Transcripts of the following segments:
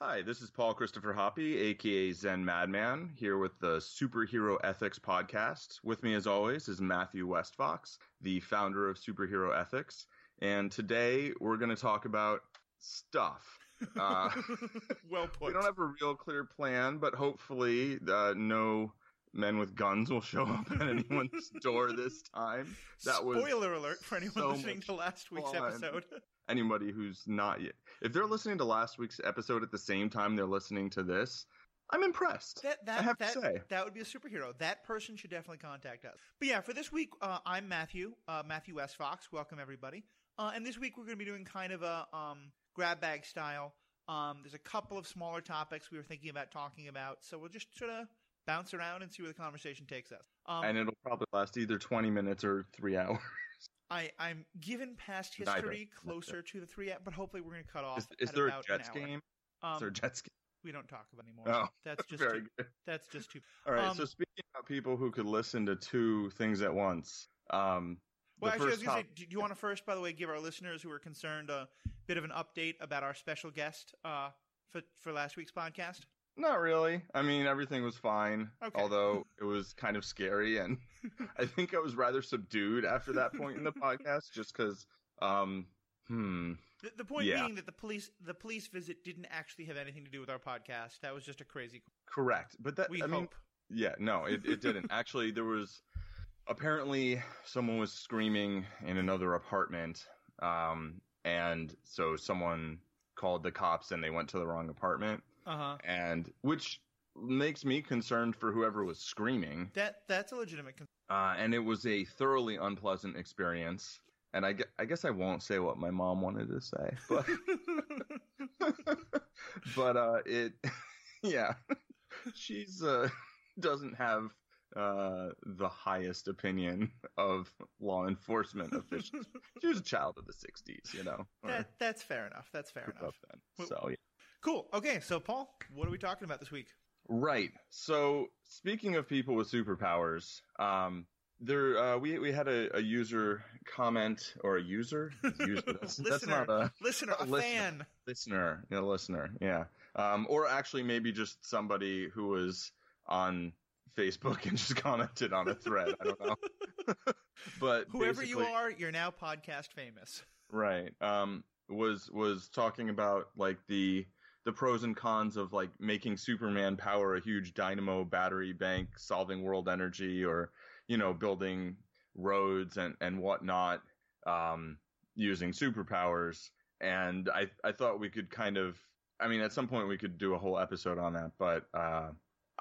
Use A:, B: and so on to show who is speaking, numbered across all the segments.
A: Hi, this is Paul Christopher Hoppy, aka Zen Madman, here with the Superhero Ethics Podcast. With me, as always, is Matthew Westfox, the founder of Superhero Ethics. And today we're going to talk about stuff. Uh,
B: well put.
A: we don't have a real clear plan, but hopefully, uh, no men with guns will show up at anyone's door this time. That was
B: Spoiler alert for anyone
A: so
B: listening to last week's
A: fun.
B: episode.
A: anybody who's not yet. If they're listening to last week's episode at the same time they're listening to this, I'm impressed.
B: That that
A: I have
B: that,
A: to say.
B: that would be a superhero. That person should definitely contact us. But yeah, for this week, uh, I'm Matthew, uh, Matthew S. Fox. Welcome everybody. Uh, and this week we're going to be doing kind of a um, grab bag style. Um, there's a couple of smaller topics we were thinking about talking about, so we'll just sort of bounce around and see where the conversation takes us. Um,
A: and it'll probably last either 20 minutes or three hours.
B: I, I'm given past
A: Neither.
B: history closer to the three, but hopefully we're going to cut off.
A: Is, is
B: at
A: there a Jets game?
B: Um,
A: is there a Jets game?
B: we don't talk about anymore.
A: Oh,
B: that's just
A: Very
B: too,
A: good.
B: that's just too.
A: All right.
B: um,
A: so speaking about people who could listen to two things at once, um,
B: Well, actually, I was going to say, do you want to first, by the way, give our listeners who are concerned a bit of an update about our special guest uh, for for last week's podcast?
A: Not really. I mean, everything was fine.
B: Okay.
A: Although it was kind of scary, and I think I was rather subdued after that point in the podcast, just because. Um, hmm.
B: The, the point
A: Yeah.
B: being that the police the police visit didn't actually have anything to do with our podcast. That was just a crazy.
A: Correct, but that
B: We
A: I mean,
B: hope.
A: Yeah, no, it, it didn't. Actually, there was apparently someone was screaming in another apartment, um, and so someone called the cops and they went to the wrong apartment,
B: Uh huh.
A: and which makes me concerned for whoever was screaming.
B: That that's a legitimate. Con-
A: Uh, and it was a thoroughly unpleasant experience. And I, I guess I won't say what my mom wanted to say, but but uh, it, yeah, she's uh doesn't have uh the highest opinion of law enforcement officials. she was a child of the '60s, you know.
B: that that's fair enough. That's fair enough.
A: then. So yeah.
B: Cool. Okay, so Paul, what are we talking about this week?
A: Right. So speaking of people with superpowers, um, there uh, we we had a, a user comment or a user, user that's, that's
B: listener,
A: not a
B: listener, a
A: listener.
B: fan.
A: listener, a listener, yeah. Um, or actually maybe just somebody who was on Facebook and just commented on a thread. I don't know. but
B: Whoever you are, you're now podcast famous.
A: right um was was talking about like the the pros and cons of like making superman power a huge dynamo battery bank solving world energy or you know building roads and and whatnot um using superpowers and i i thought we could kind of i mean at some point we could do a whole episode on that but uh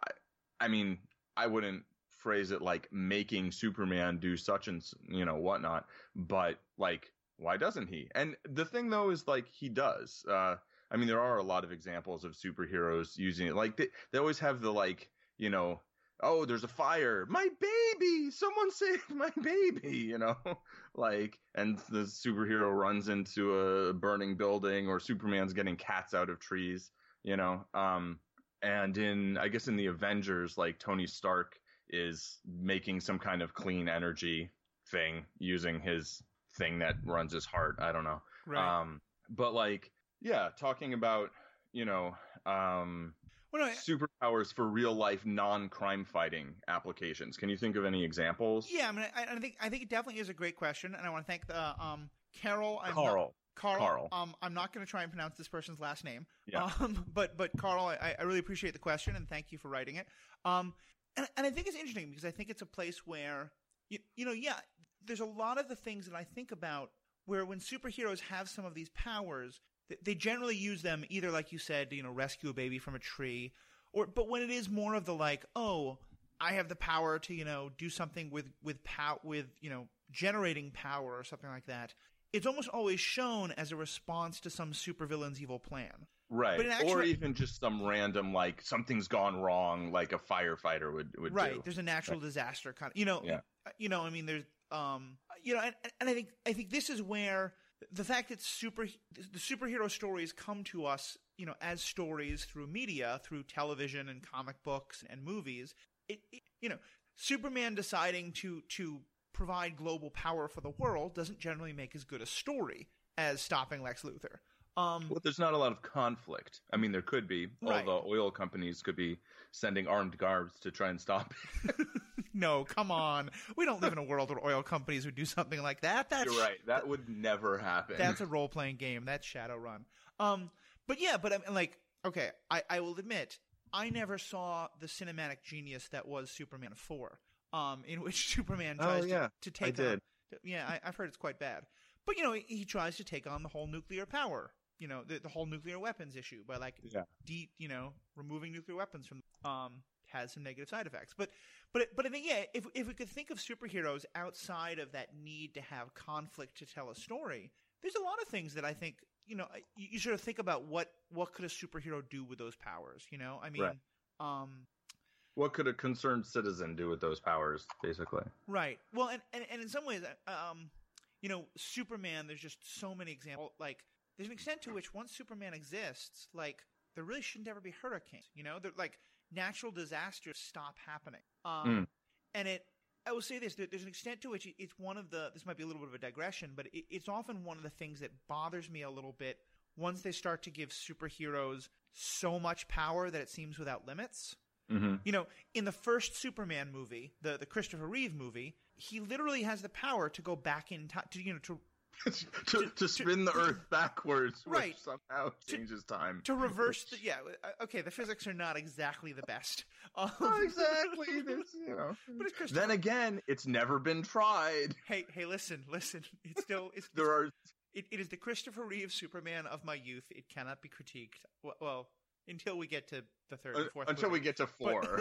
A: i i mean i wouldn't phrase it like making superman do such and you know whatnot but like why doesn't he? And the thing though is like he does. Uh, I mean, there are a lot of examples of superheroes using it. Like they, they always have the like, you know, oh, there's a fire, my baby, someone saved my baby, you know, like, and the superhero runs into a burning building, or Superman's getting cats out of trees, you know. Um, and in I guess in the Avengers, like Tony Stark is making some kind of clean energy thing using his thing that runs his heart. I don't know.
B: Right.
A: Um, but like, yeah, talking about you know um,
B: well, no,
A: superpowers for real life non crime fighting applications. Can you think of any examples?
B: Yeah, I mean, I, I think I think it definitely is a great question, and I want to thank the um Carol. I'm not-
A: Carl.
B: Carl.
A: Carl.
B: Um, I'm not going to try and pronounce this person's last name.
A: Yeah.
B: Um, but but Carl, I, I really appreciate the question and thank you for writing it. Um, and and I think it's interesting because I think it's a place where you you know yeah, there's a lot of the things that I think about where when superheroes have some of these powers, th- they generally use them either like you said, you know, rescue a baby from a tree, or but when it is more of the like, oh, I have the power to you know do something with with pow with you know generating power or something like that. it's almost always shown as a response to some supervillain's evil plan.
A: Right.
B: In
A: or even just some random like something's gone wrong, like a firefighter would would do.
B: right
A: do.
B: there's a natural disaster kind of you know
A: Yeah.
B: you know i mean there's um you know and, and i think i think this is where the fact that super the superhero stories come to us you know as stories through media through television and comic books and movies it, it you know superman deciding to to provide global power for the world doesn't generally make as good a story as stopping lex luthor um
A: Well, there's not a lot of conflict. I mean, there could be.
B: Right.
A: All the oil companies could be sending armed guards to try and stop it.
B: no come on we don't live in a world where oil companies would do something like that that's
A: You're right. That would never happen.
B: That's a role playing game. That's Shadowrun. Um, but yeah, but I mean, like, okay, I, I will admit, I never saw the cinematic genius that was Superman four. Um, in which Superman
A: Oh,
B: tries
A: yeah,
B: to, to take I
A: did.
B: on. Yeah, I, I've heard it's quite bad. But you know, he, he tries to take on the whole nuclear power. You know, the, the whole nuclear weapons issue by like
A: Yeah.
B: deep, you know, removing nuclear weapons from um has some negative side effects. But but but I think yeah, if if we could think of superheroes outside of that need to have conflict to tell a story, there's a lot of things that I think you know you, you sort of think about what what could a superhero do with those powers. You know, I mean,
A: Right.
B: um,
A: What could a concerned citizen do with those powers, basically?
B: Right. Well, and, and, and in some ways, um, you know, Superman, there's just so many examples. Like, there's an extent to which once Superman exists, like, there really shouldn't ever be hurricanes. You know, they're like natural disasters stop happening. Um,
A: Mm.
B: and it, I will say this: there, there's an extent to which it- it's one of the. This might be a little bit of a digression, but it, it's often one of the things that bothers me a little bit once they start to give superheroes so much power that it seems without limits.
A: Mm-hmm.
B: You know, in the first Superman movie, the the Christopher Reeve movie, he literally has the power to go back in time to you know to
A: to, to spin the Earth backwards,
B: Right.
A: which somehow changes time.
B: to reverse the yeah uh, okay the physics are not exactly the best. Um,
A: Not exactly. There's, you know.
B: But it's Christopher.
A: Then again, it's never been tried.
B: hey hey listen listen it's still it's,
A: There are
B: it, it is the Christopher Reeve Superman of my youth. It cannot be critiqued. Well, well until we get to the third and fourth.
A: until we get to
B: But-
A: four.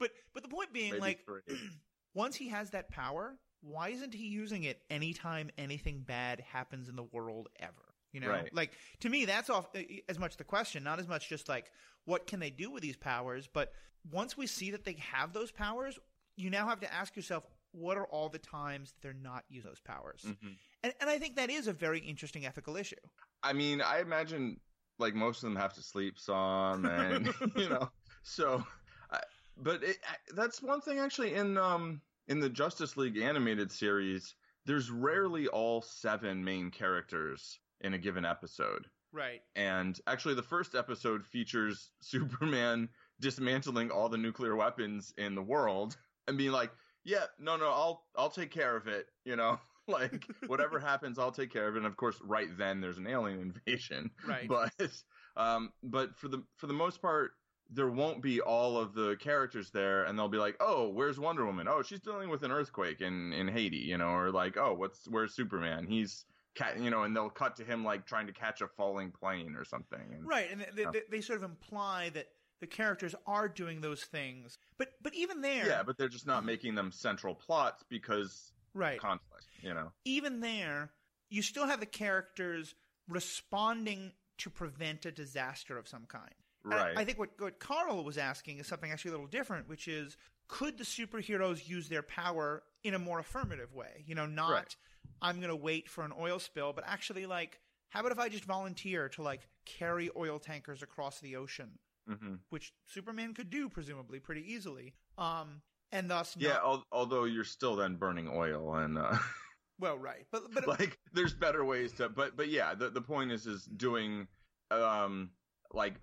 B: but but the point being
A: maybe
B: like
A: three.
B: once he has that power, why isn't he using it anytime anything bad happens in the world ever? You know,
A: Right.
B: like to me, that's off uh, as much the question, not as much just like what can they do with these powers, but once we see that they have those powers, you now have to ask yourself, what are all the times that they're not using those powers?
A: Mhm.
B: And, and I think that is a very interesting ethical issue.
A: I mean, I imagine like most of them have to sleep some, and you know, so. I, but it, I- that's one thing actually in um in the Justice League animated series. There's rarely all seven main characters in a given episode.
B: Right.
A: And actually, the first episode features Superman dismantling all the nuclear weapons in the world and being like, "Yeah, no, no, I'll I'll take care of it." You know, like whatever happens, I'll take care of it. And of course, right then there's an alien invasion.
B: Right.
A: But um, but for the for the most part, there won't be all of the characters there, and they'll be like, "Oh, where's Wonder Woman? Oh, she's dealing with an earthquake in in Haiti." You know, or like, "Oh, what's where's Superman? He's." Cat, you know, and they'll cut to him like trying to catch a falling plane or something. And,
B: Right, and they,
A: Yeah.
B: they, they sort of imply that the characters are doing those things, but but even there,
A: Yeah, but they're just not making them central plots because
B: right,
A: conflict. You know.
B: even there, you still have the characters responding to prevent a disaster of some kind. And I- I, think what, what Carl was asking is something actually a little different, which is could the superheroes use their power in a more affirmative way? You know, not
A: Right.
B: I'm going to wait for an oil spill, but actually, like, how about if I just volunteer to, like, carry oil tankers across the ocean,
A: hmm
B: which Superman could do, presumably, pretty easily. Um, and thus,
A: Yeah.
B: not-
A: Al- although you're still then burning oil and uh,
B: well, right. But, but
A: like there's better ways to. But but yeah, the the point is is doing um like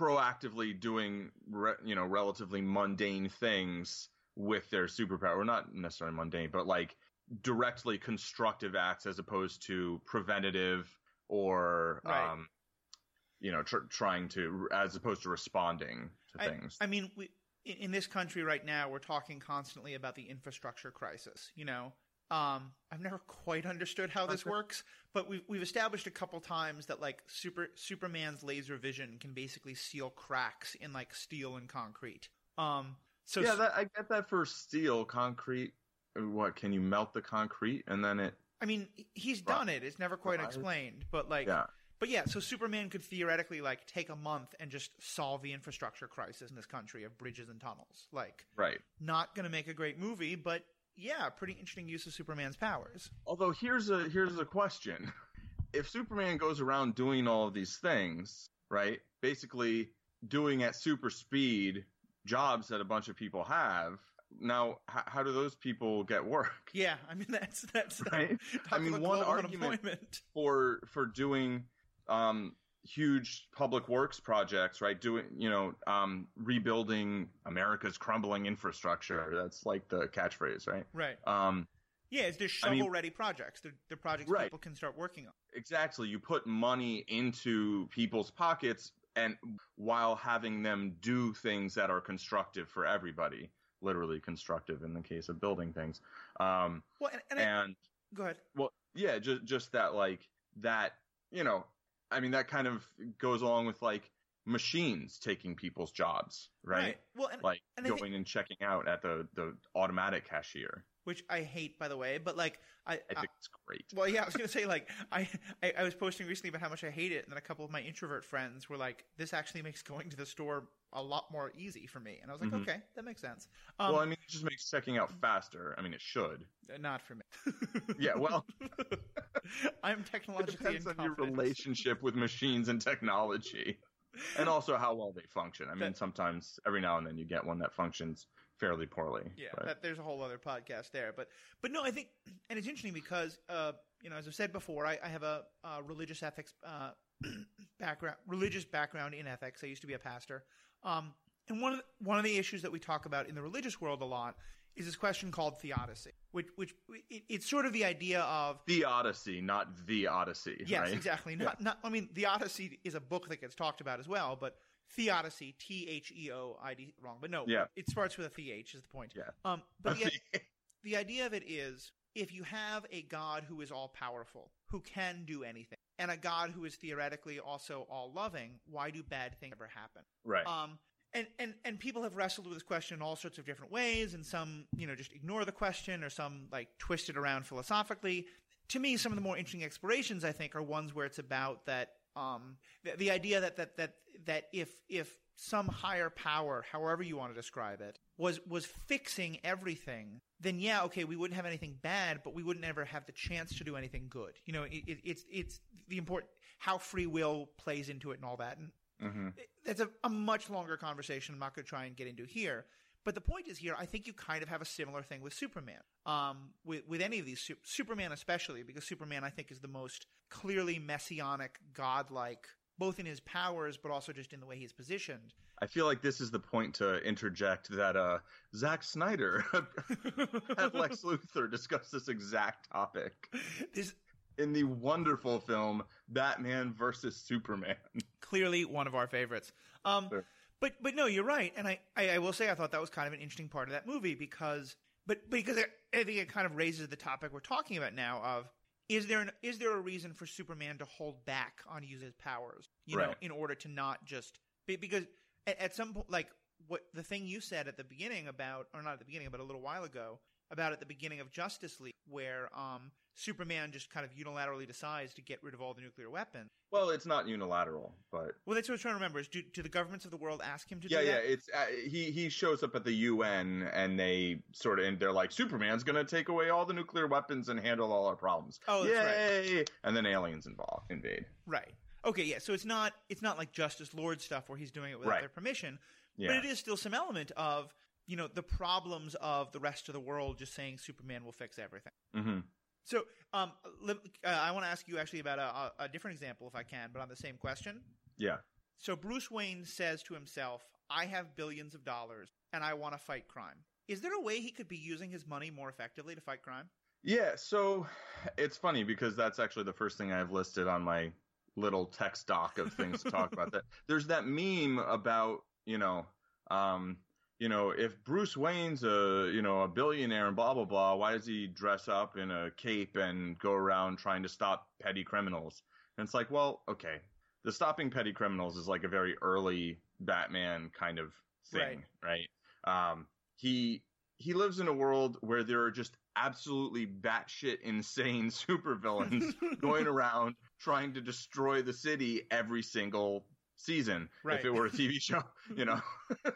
A: proactively doing re, you know relatively mundane things with their superpower. Or not necessarily mundane, but like directly constructive acts as opposed to preventative or
B: Right.
A: um you know tr- trying to as opposed to responding to
B: I-
A: things.
B: I mean, we, in, in this country right now, we're talking constantly about the infrastructure crisis. You know, um, I've never quite understood how this works, but we've we've established a couple times that like super Superman's laser vision can basically seal cracks in like steel and concrete. Um, so
A: yeah, that, I get that for steel, concrete. uh, What can you melt the concrete and then it
B: I mean, he's done it. It's never quite explained, but like,
A: Yeah.
B: but yeah. So Superman could theoretically like take a month and just solve the infrastructure crisis in this country of bridges and tunnels. Like,
A: Right.
B: not going to make a great movie, but yeah, pretty interesting use of Superman's powers.
A: Although here's a here's a question: If Superman goes around doing all of these things, right? Basically doing at super speed jobs that a bunch of people have. Now, h- how do those people get work?
B: Yeah, I mean that's that's
A: Right? I mean, one argument- for for doing um, huge public works projects, right? Doing you know um, rebuilding America's crumbling infrastructure. That's like the catchphrase, right?
B: Right.
A: Um,
B: Yeah, it's they're
A: I mean-
B: shovel-ready projects. They're, they're projects
A: Right.
B: people can start working on.
A: exactly. You put money into people's pockets, and while having them do things that are constructive for everybody, literally constructive in the case of building things. Um,
B: Well, and, and, I,
A: and
B: go ahead.
A: Well, yeah, just just that like that, you know, I mean that kind of goes along with like machines taking people's jobs, right?
B: Well, and,
A: Like
B: and
A: going
B: think-
A: and checking out at the the automatic cashier.
B: Which I hate, by the way. But like, I,
A: I think it's great.
B: Well, yeah, I was gonna say like I, I I was posting recently about how much I hate it, and then a couple of my introvert friends were like, "This actually makes going to the store a lot more easy for me," and I was like,
A: Mhm.
B: "Okay, that makes sense." Um,
A: well, I mean, it just makes checking out faster. I mean, it should.
B: not for me.
A: Yeah, well-
B: I'm technologically.
A: It depends on your relationship with machines and technology, and also how well they function. I mean, sometimes every now and then you get one that functions fairly poorly.
B: Yeah,
A: but-
B: that, there's a whole other podcast there, but but no, I think, and it's interesting because uh, you know, as I've said before, I, I have a, uh religious ethics uh, background, religious background in ethics. I used to be a pastor, um, and one of the, one of the issues that we talk about in the religious world a lot is this question called theodicy, which which it, it's sort of the idea of
A: the Odyssey, not the Odyssey.
B: Yes,
A: right?
B: exactly. Not, not. I mean, the Odyssey is a book that gets talked about as well, but Theodicy, T H E O I D, wrong. But no,
A: Yeah.
B: it starts with a th is the point.
A: Yeah.
B: Um, but the, the idea of it is, if you have a God who is all powerful, who can do anything, and a God who is theoretically also all loving, why do bad things ever happen?
A: right.
B: Um, and, and, and people have wrestled with this question in all sorts of different ways, and some, you know, just ignore the question, or some like twist it around philosophically. To me, some of the more interesting explorations, I think, are ones where it's about that, um, the, the idea that, that, that, that if, if some higher power, however you want to describe it, was, was fixing everything, then yeah, okay, we wouldn't have anything bad, but we wouldn't ever have the chance to do anything good. You know, it, it, it's, it's the important, how free will plays into it and all that. And
A: hmm
B: that's a, a much longer conversation. I'm not going to try and get into here. But the point is here, I think you kind of have a similar thing with Superman. Um, with with any of these, Su- Superman especially, because Superman I think is the most clearly messianic, godlike, both in his powers, but also just in the way he's positioned.
A: I feel like this is the point to interject that uh, Zack Snyder had Lex Luthor discuss this exact topic
B: This
A: in the wonderful film Batman versus Superman.
B: clearly one of our favorites. Um,
A: Sure.
B: But but no, you're right, and I, I I will say I thought that was kind of an interesting part of that movie because but because it, I think it kind of raises the topic we're talking about now of is there an, is there a reason for Superman to hold back on using his powers, you know, in order to not just because at, at some point like what the thing you said at the beginning about or not at the beginning but a little while ago about at the beginning of Justice League where um Superman just kind of unilaterally decides to get rid of all the nuclear weapons.
A: Well, it's not unilateral, but
B: Well, that's what I was trying to remember. Is do, do the governments of the world ask him to
A: yeah,
B: do
A: yeah.
B: that?
A: It's uh, he he shows up at the UN and they sort of and they're like Superman's gonna take away all the nuclear weapons and handle all our problems.
B: Oh, that's right.
A: And then aliens involve invade.
B: Right. Okay. Yeah. So it's not it's not like Justice Lord stuff where he's doing it without
A: Right.
B: their permission,
A: Yeah.
B: but it is still some element of you know the problems of the rest of the world just saying Superman will fix everything.
A: hmm
B: So, um, uh, I want to ask you actually about a, a, a different example, if I can, but on the same question.
A: Yeah.
B: So Bruce Wayne says to himself, "I have billions of dollars, and I want to fight crime." Is there a way he could be using his money more effectively to fight crime?
A: Yeah, so it's funny because that's actually the first thing I've listed on my little text doc of things to talk about. That there's that meme about you know, um, you know, if Bruce Wayne's a you know a billionaire and blah blah blah, why does he dress up in a cape and go around trying to stop petty criminals? And it's like, well, okay, the stopping petty criminals is like a very early Batman kind of thing, right? Um, he he lives in a world where there are just absolutely batshit insane supervillains going around trying to destroy the city every single season.
B: Right.
A: If it were a TV show, you know.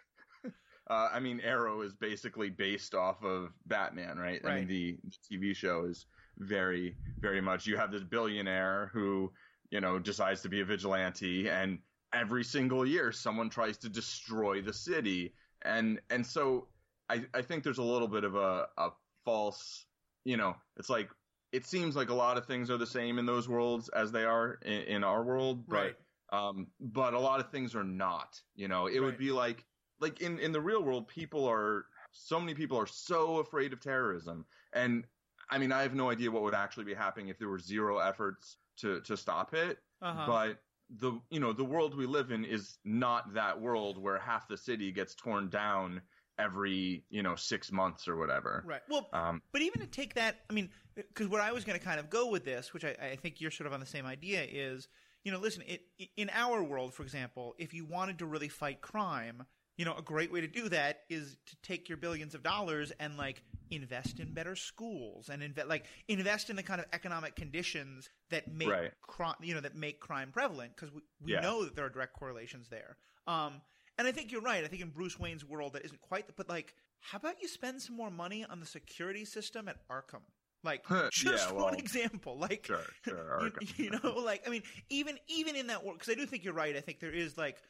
A: uh, I mean, Arrow is basically based off of Batman, right? I mean, the, the TV show is very, very much. You have this billionaire who, you know, decides to be a vigilante, and every single year someone tries to destroy the city, and and so I I think there's a little bit of a a false, you know, it's like it seems like a lot of things are the same in those worlds as they are in, in our world, but
B: Right.
A: um, but a lot of things are not. You know, it
B: Right.
A: would be like like in in the real world, people are so many people are so afraid of terrorism, and I mean, I have no idea what would actually be happening if there were zero efforts to to stop it.
B: Uh-huh.
A: But the you know the world we live in is not that world where half the city gets torn down every you know six months or whatever.
B: right. Well,
A: Um,
B: But even to take that, I mean, because where I was going to kind of go with this, which I, I think you're sort of on the same idea, is you know, listen, it, in our world, for example, if you wanted to really fight crime, you know, a great way to do that is to take your billions of dollars and like invest in better schools and invest like invest in the kind of economic conditions that make
A: Right.
B: crime, you know, that make crime prevalent because we, we
A: Yeah.
B: know that there are direct correlations there. Um, and I think you're right. I think in Bruce Wayne's world that isn't quite, the, but like, how about you spend some more money on the security system at Arkham? Like,
A: Yeah,
B: just for
A: well,
B: an example, like,
A: sure, sure,
B: you, you know, like, I mean, even even in that world, because I do think you're right. I think there is like,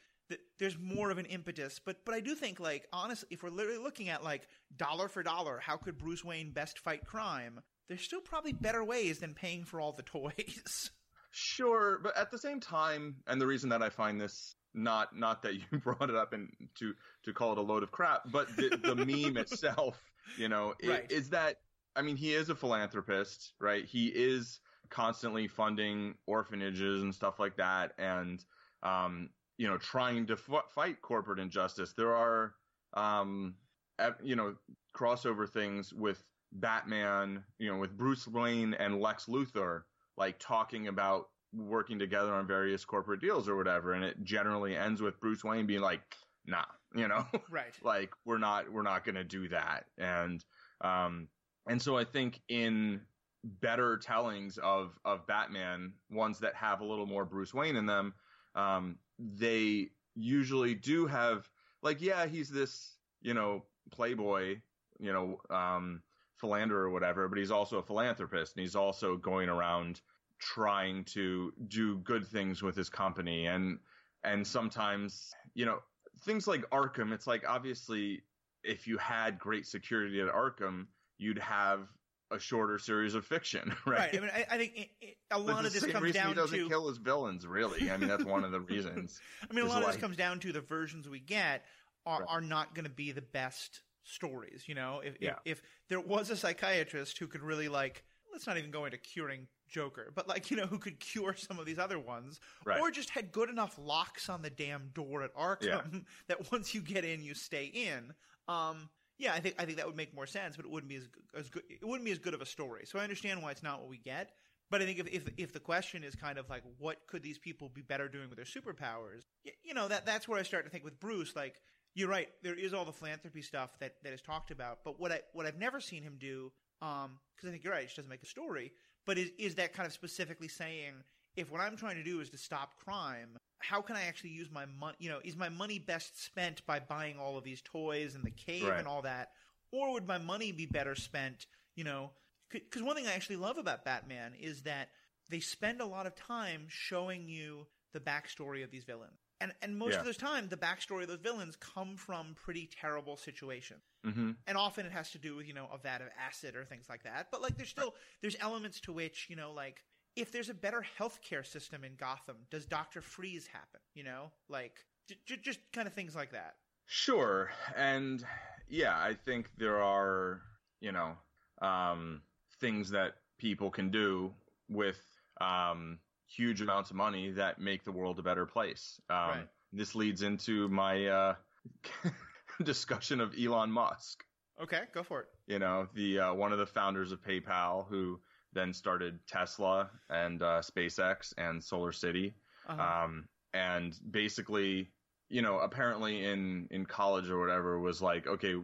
B: there's more of an impetus, but but I do think like, honestly, if we're literally looking at like dollar for dollar, how could Bruce Wayne best fight crime? There's still probably better ways than paying for all the toys.
A: Sure, but at the same time, and the reason that I find this not not that you brought it up and to to call it a load of crap, but the, the meme itself, you know,
B: Right.
A: is that I mean he is a philanthropist, right? He is constantly funding orphanages and stuff like that, and um, you know, trying to f- fight corporate injustice. There are um, you know, crossover things with Batman, you know, with Bruce Wayne and Lex Luthor like talking about working together on various corporate deals or whatever and it generally ends with Bruce Wayne being like nah you know
B: right.
A: like we're not we're not going to do that and um and so I think in better tellings of of Batman ones that have a little more Bruce Wayne in them um they usually do have like yeah he's this you know playboy you know um philanderer or whatever but he's also a philanthropist and he's also going around trying to do good things with his company. And and sometimes you know things like Arkham it's like obviously if you had great security at Arkham you'd have a shorter series of fiction right,
B: Right. I mean, I, I think it, it, a lot of this comes down
A: he doesn't
B: to.
A: kill his villains really i mean that's one of the reasons
B: I mean, a lot of this comes down to the versions we get are,
A: Right.
B: are not going to be the best stories. You know, if,
A: Yeah.
B: if if there was a psychiatrist who could really like, let's not even go into curing Joker, but like you know, who could cure some of these other ones,
A: Right.
B: or just had good enough locks on the damn door at Arkham
A: Yeah.
B: that once you get in, you stay in. Um, yeah, I think I think that would make more sense, but it wouldn't be as, as good. It wouldn't be as good of a story. So I understand why it's not what we get. But I think if, if if the question is kind of like what could these people be better doing with their superpowers, y- you know that that's where I start to think with Bruce. Like you're right, there is all the philanthropy stuff that that is talked about. But what I what I've never seen him do, um, because I think you're right, it just doesn't make a story. But is is that kind of specifically saying if what I'm trying to do is to stop crime, how can I actually use my money? You know, is my money best spent by buying all of these toys and the cave
A: Right.
B: and all that, or would my money be better spent? You know, because one thing I actually love about Batman is that they spend a lot of time showing you the backstory of these villains. And and most
A: Yeah.
B: of the time, the backstory of those villains come from pretty terrible situations
A: hmm
B: and often it has to do with you know a vat of acid or things like that but like there's still there's elements to which you know like if there's a better healthcare system in gotham does dr freeze happen you know like j- j- just kind of things like that
A: Sure. And yeah, I think there are, you know, um, things that people can do with um, huge amounts of money that make the world a better place. Um,
B: Right.
A: This leads into my uh, discussion of Elon Musk.
B: okay go for it
A: You know, the uh, one of the founders of PayPal who then started Tesla and uh, SpaceX and Solar City
B: uh-huh.
A: um, and basically, you know, apparently in in college or whatever was like, okay,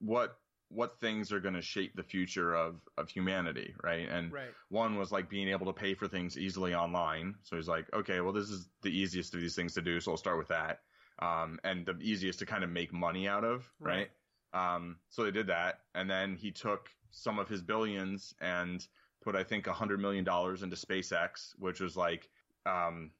A: what what things are going to shape the future of of humanity, right? And
B: Right.
A: one was like being able to pay for things easily online. So he's like, okay, well, this is the easiest of these things to do, so I'll start with that. Um, and the easiest to kind of make money out of, right? Um, so they did that, and then he took some of his billions and put, I think, a hundred million dollars into SpaceX, which was like, um,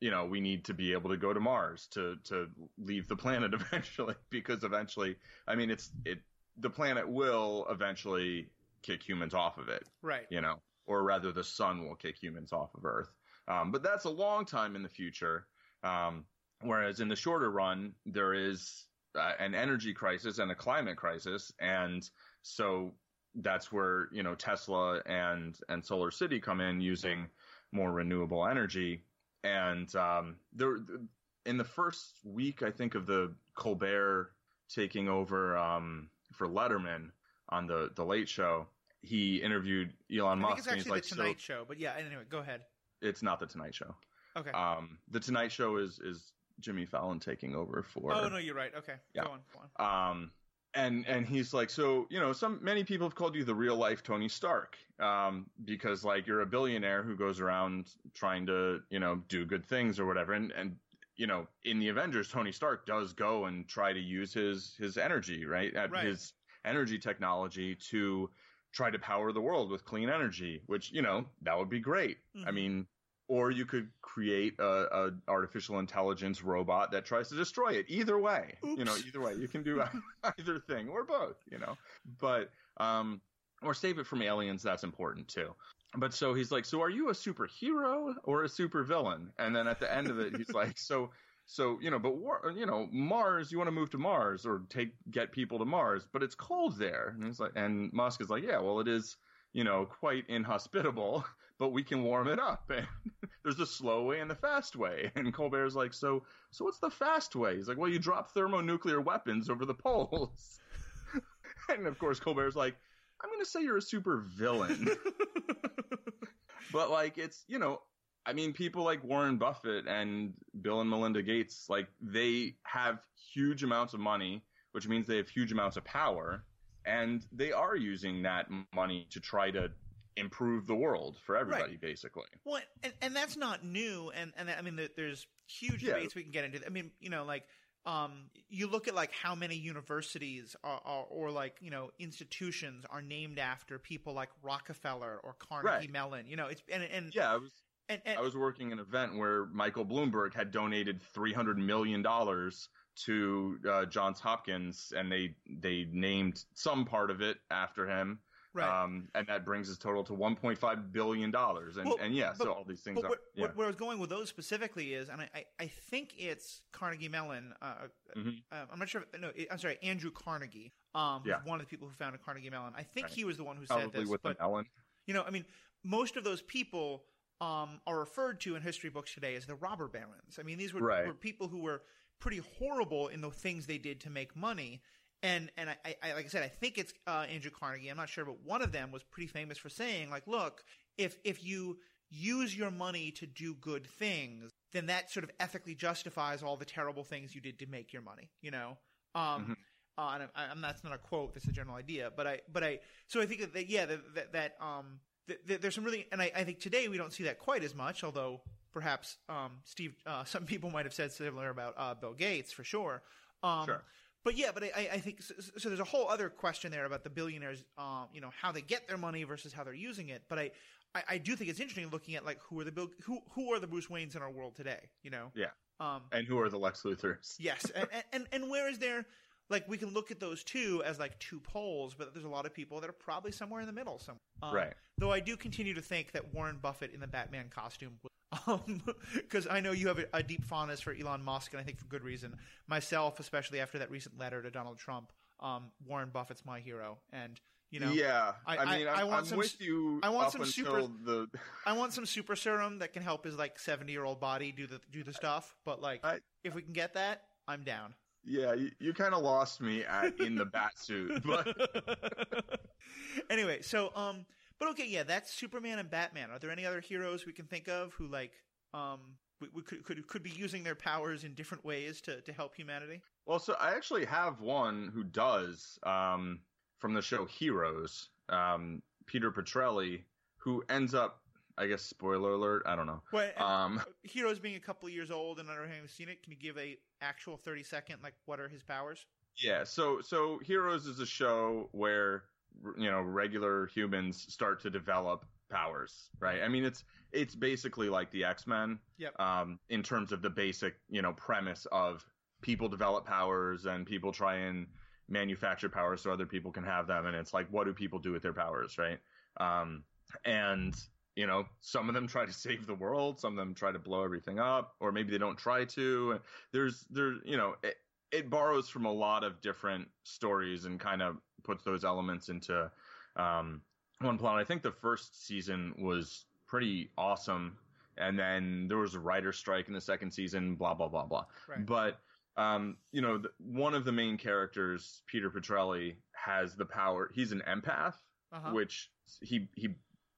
A: you know, we need to be able to go to Mars to to leave the planet eventually, because eventually, I mean, it's it the planet will eventually kick humans off of it,
B: Right.
A: you know, or rather, the sun will kick humans off of Earth. Um, but that's a long time in the future. Um, whereas in the shorter run, there is uh, an energy crisis and a climate crisis, and so that's where you know Tesla and and Solar City come in using more renewable energy. And um, there, in the first week, I think of the Colbert taking over um, for Letterman on the the Late Show, he interviewed Elon
B: I
A: Musk,
B: think it's
A: and he's
B: actually
A: like,
B: the Tonight
A: so,
B: Show, but yeah. Anyway, go ahead.
A: it's not the Tonight Show.
B: Okay.
A: Um, the Tonight Show is is Jimmy Fallon taking over for.
B: oh no, you're right. Okay.
A: Yeah.
B: Go on. Go on.
A: Um, and and he's like, so you know, some many people have called you the real life Tony Stark, um, because like you're a billionaire who goes around trying to you know do good things or whatever, and and you know, in the Avengers, Tony Stark does go and try to use his his energy, right, at
B: Right.
A: his energy technology to try to power the world with clean energy, which you know that would be great. I
B: Mhm.
A: mean, or you could create a, a artificial intelligence robot that tries to destroy it. Either way, you know, either way, you can do either thing or both. You know, but um, or save it from aliens. That's important too. But so he's like, so are you a superhero or a supervillain? And then at the end of it, he's like, so. So you know, but war, you know, Mars. You want to move to Mars or take get people to Mars, but it's cold there. And he's like, and Musk is like, yeah, well, it is, you know, quite inhospitable, but we can warm it up. And there's the slow way and the fast way. And Colbert's like, so, so what's the fast way? He's like, well, you drop thermonuclear weapons over the poles. and of course, Colbert's like, I'm going to say you're a super villain. but like, it's, you know, I mean, people like Warren Buffett and Bill and Melinda Gates, like, they have huge amounts of money, which means they have huge amounts of power. And they are using that money to try to improve the world for everybody, basically.
B: Well, and, and that's not new, and and I mean, there's huge
A: Yeah.
B: debates we can get into. I mean, you know, like um, you look at like how many universities are, are, or like you know institutions are named after people like Rockefeller or Carnegie
A: Right.
B: Mellon. You know, it's and and
A: Yeah, I was
B: and, and
A: I was working an event where Michael Bloomberg had donated three hundred million dollars to uh, Johns Hopkins, and they they named some part of it after him.
B: Right.
A: Um, and that brings his total to one point five billion dollars. And
B: Well,
A: and yeah,
B: but-
A: so all these things
B: But
A: are
B: what,
A: yeah.
B: where I was going with those specifically is, and I, I, I think it's Carnegie Mellon. Uh,
A: Mhm.
B: uh, I'm not sure. If, no, I'm sorry, Andrew Carnegie. Um,
A: Yeah.
B: one of the people who founded Carnegie Mellon. I think
A: Right.
B: he was the one who said
A: Probably
B: this.
A: with
B: but
A: the melon.
B: you know, I mean, most of those people um, are referred to in history books today as the robber barons. I mean, these were,
A: Right.
B: were people who were pretty horrible in the things they did to make money. And and I, I like I said, I think it's uh, Andrew Carnegie. I'm not sure, but one of them was pretty famous for saying, like, look, if if you use your money to do good things, then that sort of ethically justifies all the terrible things you did to make your money. You know. Um,
A: Mhm.
B: uh, and I, I'm, that's not a quote. That's a general idea. But I, but I, so I think that yeah, that that, that um, th- th- there's some really, and I, I think today we don't see that quite as much. Although perhaps um, Steve, uh, some people might have said similar about uh, Bill Gates for sure. Um,
A: Sure.
B: But yeah, but I, I think so, so. There's a whole other question there about the billionaires, um, you know, how they get their money versus how they're using it. But I, I, I do think it's interesting looking at like who are the Bill, who who are the Bruce Waynes in our world today. You know.
A: Yeah.
B: Um,
A: And who are the Lex Luthors?
B: Yes, and, and and where is there? Like we can look at those two as like two poles, but there's a lot of people that are probably somewhere in the middle. Somewhere, um,
A: Right.
B: Though I do continue to think that Warren Buffett in the Batman costume, because I know you have a, a deep fondness for Elon Musk, and I think for good reason. Myself, especially after that recent letter to Donald Trump, um, Warren Buffett's my hero, and you know,
A: yeah,
B: I-
A: I, mean,
B: I-
A: I'm,
B: want
A: I'm
B: some
A: with you.
B: I want some super-
A: the.
B: I want some super serum that can help his like 70 year old body do the do the stuff. But like,
A: I-
B: if we can get that, I'm down.
A: Yeah, you, you kind of lost me at in the bat suit, but
B: anyway, so um, but okay, yeah, that's Superman and Batman. Are there any other heroes we can think of who like um we, we could could could be using their powers in different ways to to help humanity?
A: Well, so I actually have one who does. Um, from the show Heroes, um, Peter Petrelli, who ends up, I guess, spoiler alert, I don't know.
B: Well,
A: Um,
B: Heroes being a couple of years old and not having seen it, can you give a actual thirty second like what are his powers?
A: Yeah, so so Heroes is a show where you know regular humans start to develop powers, right? I mean, it's it's basically like the X Men,
B: Yep.
A: um, in terms of the basic you know premise of people develop powers and people try and manufacture powers so other people can have them, and it's like what do people do with their powers, right? Um, and you know, some of them try to save the world, some of them try to blow everything up, or maybe they don't try to. There's there, you know, it, it borrows from a lot of different stories and kind of puts those elements into um, one plot. I think the first season was pretty awesome, and then there was a writer strike in the second season. Blah blah blah blah.
B: Right.
A: But um, you know, the, one of the main characters, Peter Petrelli, has the power. He's an empath,
B: Uh-huh.
A: which he he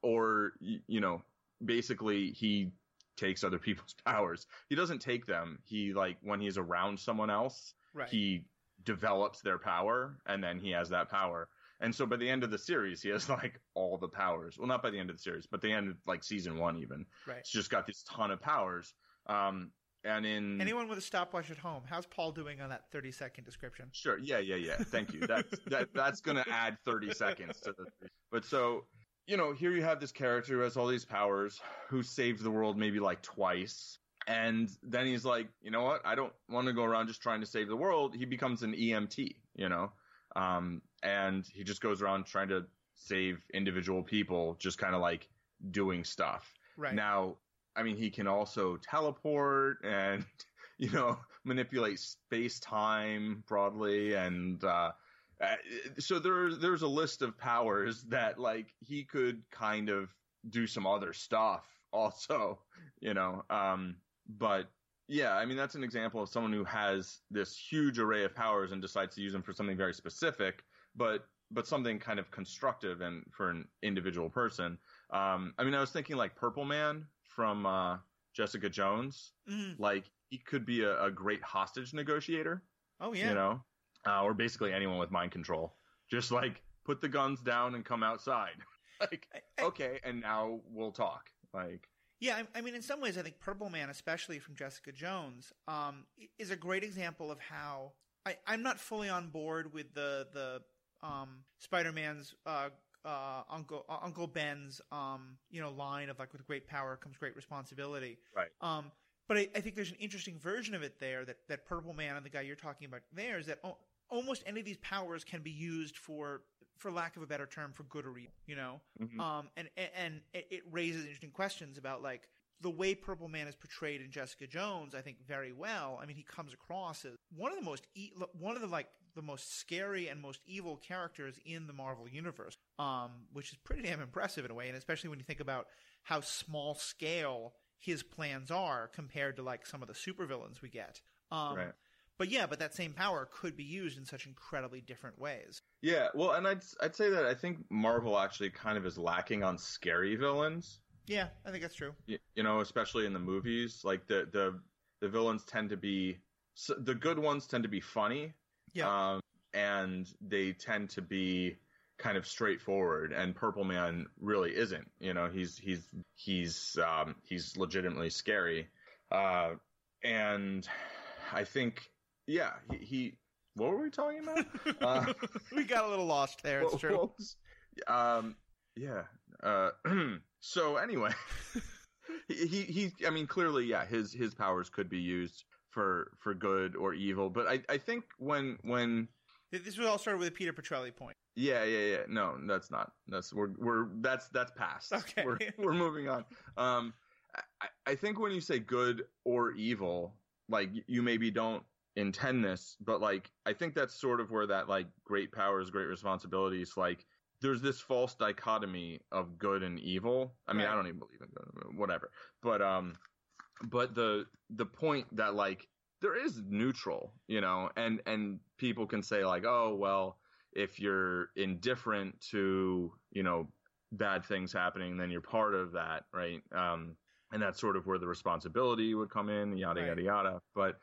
A: or you know, basically he takes other people's powers. He doesn't take them. He like when he's around someone else,
B: right.
A: he develops their power and then he has that power. And so by the end of the series, he has like all the powers. Well, not by the end of the series, but the end of like season one even.
B: right.
A: He's just got this ton of powers. Um, and in
B: Anyone with a stopwatch at home, how's Paul doing on that thirty second description?
A: Sure. Yeah, yeah, yeah. Thank you. That's that that's gonna add thirty seconds to the. But so you know, here you have this character who has all these powers, who saved the world maybe like twice, and then he's like, you know what? I don't want to go around just trying to save the world. He becomes an EMT, you know, um, and he just goes around trying to save individual people, just kind of like doing stuff.
B: Right.
A: Now, I mean, he can also teleport and, you know, manipulate space time broadly. And, uh, uh, so there, there's a list of powers that like he could kind of do some other stuff also, you know, um, but yeah, I mean, that's an example of someone who has this huge array of powers and decides to use them for something very specific, but, but something kind of constructive and for an individual person. Um, I mean, I was thinking like Purple Man from uh, Jessica Jones.
B: Mhm.
A: Like he could be a, a great hostage negotiator.
B: Oh yeah.
A: You know, uh, or basically anyone with mind control. Just like put the guns down and come outside. like
B: I- I-
A: okay, and now we'll talk. Like
B: Yeah, I, I mean, in some ways, I think Purple Man, especially from Jessica Jones, um, is a great example of how I, I'm not fully on board with the the um, Spider-Man's uh, uh, Uncle uh, Uncle Ben's um, you know line of like with great power comes great responsibility.
A: Right.
B: Um, but I, I think there's an interesting version of it there that that Purple Man and the guy you're talking about there is that o- almost any of these powers can be used for for lack of a better term for good or evil. You know.
A: mhm.
B: Um, and and, it raises interesting questions about like the way Purple Man is portrayed in Jessica Jones. I think very well. I mean, he comes across as one of the most e- one of the like the most scary and most evil characters in the Marvel universe. Um, which is pretty damn impressive in a way, and especially when you think about how small scale his plans are compared to like some of the supervillains we get. Um,
A: Right.
B: But yeah, but that same power could be used in such incredibly different ways.
A: yeah, well, and I'd I'd say that I think Marvel actually kind of is lacking on scary villains.
B: Yeah, I think that's true.
A: y- you know, especially in the movies. Like the the the villains tend to be the good ones tend to be funny,
B: Yeah.
A: um, and they tend to be kind of straightforward. And Purple Man really isn't. You know, he's he's he's um, he's legitimately scary, uh, and I think yeah, he. he what were we talking about? Uh,
B: we got a little lost there. It's
A: what-
B: true.
A: what was- um, yeah. Uh, so anyway, he, he, he, I mean, clearly, yeah, his, his powers could be used for, for good or evil, but I, I think when, when,
B: This was all started with a Peter Petrelli point.
A: yeah, yeah, yeah, no, that's not, that's, we're, we're, that's, that's past.
B: Okay.
A: We're, we're moving on. Um, I, I think when you say good or evil, like you maybe don't intend this, but like I think that's sort of where that like great powers, great responsibilities, like there's this false dichotomy of good and evil. I mean,
B: Right.
A: I don't even believe in good, whatever. But um, but the the point that like there is neutral, you know, and and people can say like, oh well, if you're indifferent to you know bad things happening, then you're part of that, right? Um, and that's sort of where the responsibility would come in, yada
B: Right.
A: yada yada. But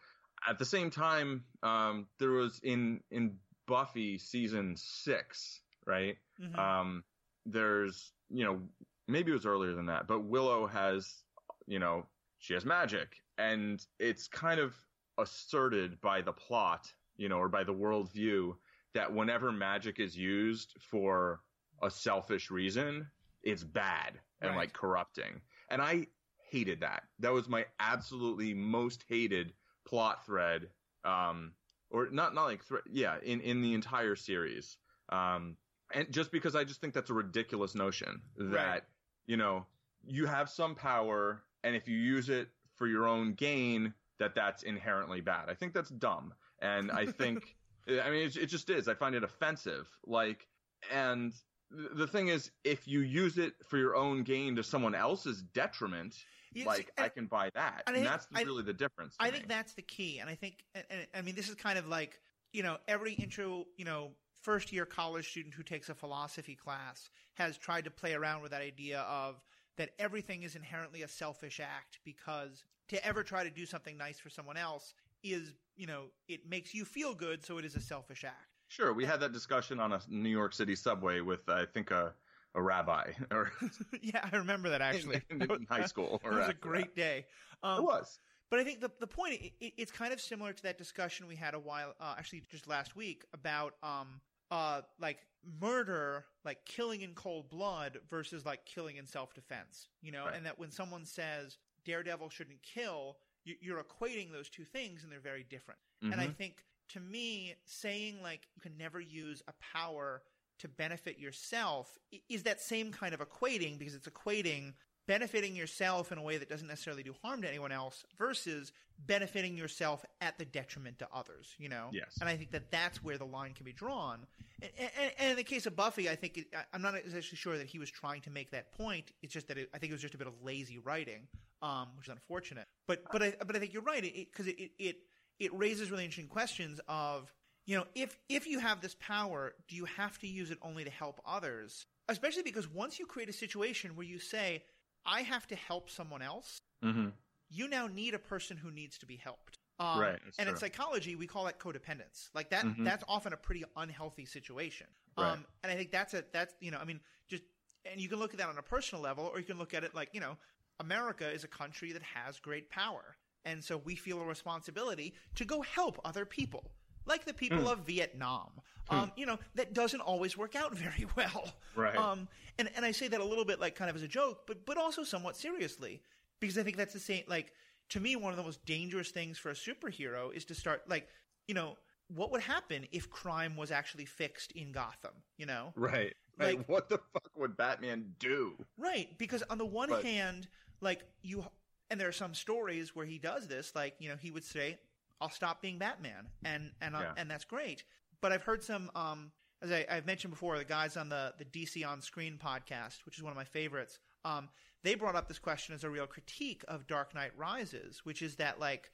A: at the same time, um, there was in in Buffy season six, right?
B: Mhm.
A: Um, there's, you know, maybe it was earlier than that, but Willow has, you know, she has magic, and it's kind of asserted by the plot, you know, or by the worldview that whenever magic is used for a selfish reason, it's bad and
B: Right.
A: like corrupting. And I hated that. That was my absolutely most hated plot thread. Um, or not, not like, thre- yeah, in, in the entire series. Um, and just because I just think that's a ridiculous notion that,
B: Right.
A: you know, you have some power and if you use it for your own gain, that that's inherently bad. I think that's dumb. And I think, I mean, it, it just is. I find it offensive. Like, and th- the thing is, if you use it for your own gain to someone else's detriment,
B: Yeah,
A: like I can buy that,
B: and
A: and,
B: I think-
A: that's
B: I-
A: really the difference.
B: I
A: me.
B: think that's the key, and I think, and, and I mean, this is kind of like you know, every intro, you know, first year college student who takes a philosophy class has tried to play around with that idea of that everything is inherently a selfish act because to ever try to do something nice for someone else is, you know, it makes you feel good, so it is a selfish act.
A: Sure, we had that discussion on a New York City subway with I think a a rabbi or
B: yeah, I remember that actually.
A: in,
B: was-
A: high school. Or
B: was a great day. Um,
A: it was.
B: But I think the the point it, it, it's kind of similar to that discussion we had a while uh, actually just last week about um uh like murder like killing in cold blood versus like killing in self defense you know
A: Right.
B: and that when someone says daredevil shouldn't kill you, you're equating those two things and they're very different and I
A: Mhm.
B: think to me saying like you can never use a power to benefit yourself is that same kind of equating because it's equating benefiting yourself in a way that doesn't necessarily do harm to anyone else versus benefiting yourself at the detriment to others, you know?
A: Yes.
B: And I think that that's where the line can be drawn. And, and, and in the case of Buffy, I think it, I'm not actually sure that he was trying to make that point. It's just that it, I think it was just a bit of lazy writing, um, which is unfortunate. But but I but I think you're right because it, it it it raises really interesting questions of you know if if you have this power, do you have to use it only to help others? Especially because once you create a situation where you say I have to help someone else,
A: hmm
B: you now need a person who needs to be helped. Um,
A: Right,
B: and in psychology, we call that codependence. Like that,
A: Mhm.
B: that's often a pretty unhealthy situation.
A: Right.
B: Um, and I think that's a that's you know, I mean, just and you can look at that on a personal level, or you can look at it like you know, America is a country that has great power, and so we feel a responsibility to go help other people, like the people
A: Hmm.
B: of Vietnam. Um, you know, that doesn't always work out very well.
A: Right.
B: Um, and and I say that a little bit like kind of as a joke, but but also somewhat seriously because I think that's the same. Like to me, one of the most dangerous things for a superhero is to start like you know what would happen if crime was actually fixed in Gotham. You know,
A: Right. Like,
B: Like-
A: what the fuck would Batman do?
B: Right, because on the one
A: But-
B: hand, like you, and there are some stories where he does this. Like you know, he would say, "I'll stop being Batman," and and
A: Yeah.
B: and that's great. But I've heard some, um, as I, I've mentioned before, the guys on the the DC on Screen podcast, which is one of my favorites. Um, they brought up this question as a real critique of Dark Knight Rises, which is that like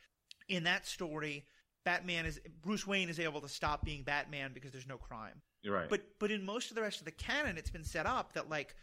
B: in that story, Batman is Bruce Wayne is able to stop being Batman because there's no crime.
A: You're right.
B: But but in most of the rest of the canon, it's been set up that like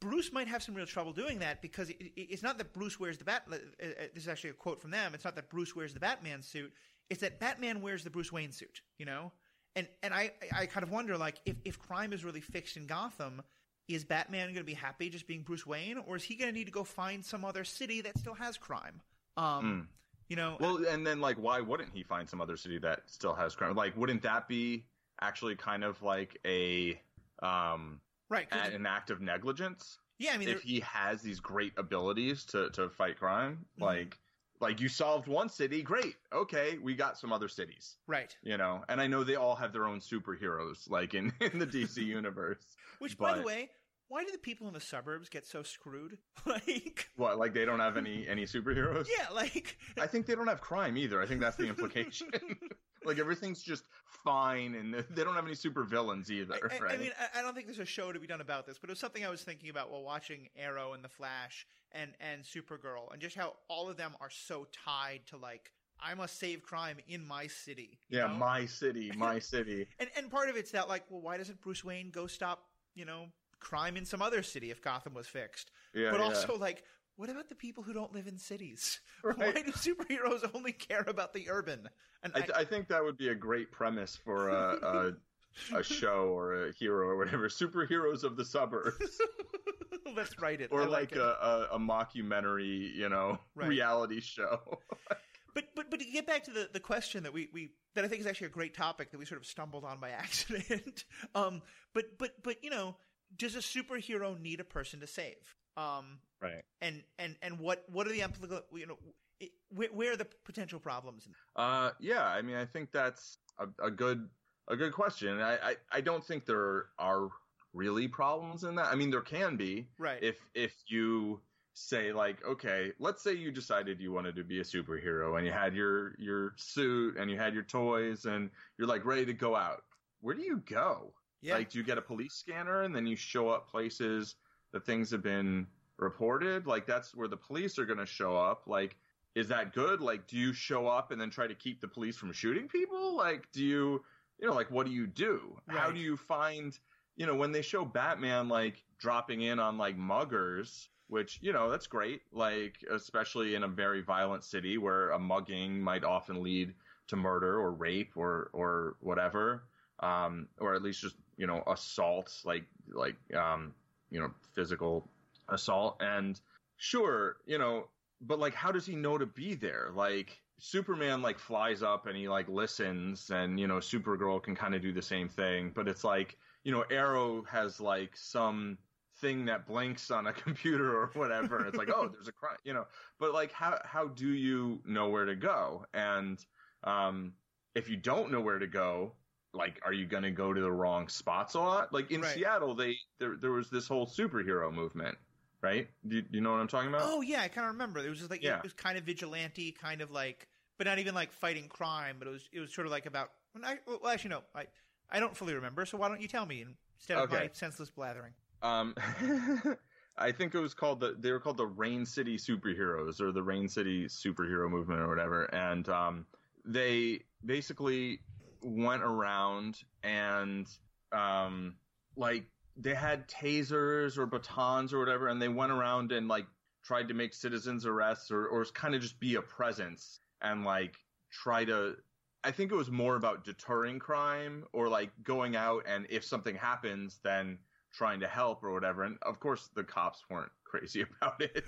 B: Bruce might have some real trouble doing that because it, it- it's not that Bruce wears the bat. uh, uh, This is actually a quote from them. It's not that Bruce wears the Batman suit. It's that Batman wears the Bruce Wayne suit. You know, and and I I kind of wonder like if if crime is really fixed in Gotham. Is Batman going to be happy just being Bruce Wayne, or is he going to need to go find some other city that still has crime? Um, You know,
A: well, and then like, why wouldn't he find some other city that still has crime? Like, wouldn't that be actually kind of like a um
B: right? 'cause-
A: an act of negligence?
B: yeah, I mean,
A: if he has these great abilities to to fight crime,
B: Mhm.
A: like like you solved one city, great. Okay, we got some other cities.
B: right.
A: You know, and I know they all have their own superheroes, like in, in the DC universe.
B: Which, by the way, why do the people in the suburbs get so screwed? like,
A: What, like they don't have any any superheroes?
B: yeah, like,
A: I think they don't have crime either. I think that's the implication. like everything's just fine, and they don't have any super villains either,
B: I, I-
A: right?
B: I mean, I, I don't think there's a show to be done about this, but it was something I was thinking about while watching Arrow and The Flash and and Supergirl, and just how all of them are so tied to like, I must save crime in my city.
A: yeah,
B: know?
A: my city, my city.
B: and and part of it's that like, well, why doesn't Bruce Wayne go stop, you know, crime in some other city if Gotham was fixed?
A: Yeah,
B: but
A: yeah.
B: also like what about the people who don't live in cities
A: Right.
B: why do superheroes only care about the urban and
A: I, I think that would be a great premise for a, a a show or a hero or whatever. Superheroes of the suburbs.
B: Let's write it.
A: or
B: I
A: like,
B: it.
A: a, a, a mockumentary, you know,
B: Right.
A: reality show.
B: But but but to get back to the, the question that we, we that I think is actually a great topic that we sort of stumbled on by accident. um, but but but you know, does a superhero need a person to save? Um,
A: right.
B: and and and what what are the implications? You know, it, where, where are the potential problems?
A: Uh, yeah, I mean, I think that's a, a good a good question. I, I I don't think there are really problems in that. I mean, there can be
B: Right.
A: if if you say like, okay, let's say you decided you wanted to be a superhero and you had your your suit and you had your toys and you're like ready to go out. Where do you go?
B: Yeah.
A: Like, do you get a police scanner and then you show up places that things have been reported? Like, that's where the police are going to show up. Like, is that good? Like, do you show up and then try to keep the police from shooting people? Like, do you, you know, like, what do you do? How do you find, you know, when they show Batman, like, dropping in on, like, muggers, which, you know, that's great. Like, especially in a very violent city where a mugging might often lead to murder or rape or, or whatever um, or at least just you know assault, like like um, you know physical assault. And sure, you know, but like, how does he know to be there? Like Superman like flies up and he like listens, and you know Supergirl can kind of do the same thing, but it's like you know Arrow has like some thing that blinks on a computer or whatever and it's like oh there's a crime you know but like how how do you know where to go and um if you don't know where to go like are you going to go to the wrong spots a lot like in
B: Right.
A: seattle they there, there was this whole superhero movement right do you, do you know what i'm talking about
B: Oh yeah, I kind of remember. It was just like
A: Yeah.
B: it was kind of vigilante, kind of like, but not even like fighting crime. But it was it was sort of like about. Well, I, well actually, no, I I don't fully remember. So why don't you tell me instead of my senseless blathering?
A: Um, I think it was called the they were called the Rain City Superheroes or the Rain City Superhero Movement or whatever, and um, they basically went around and um, like they had tasers or batons or whatever, and they went around and like tried to make citizens arrests or or kind of just be a presence and like try to I think it was more about deterring crime or like going out and if something happens, then trying to help or whatever. And of course, the cops weren't crazy about it.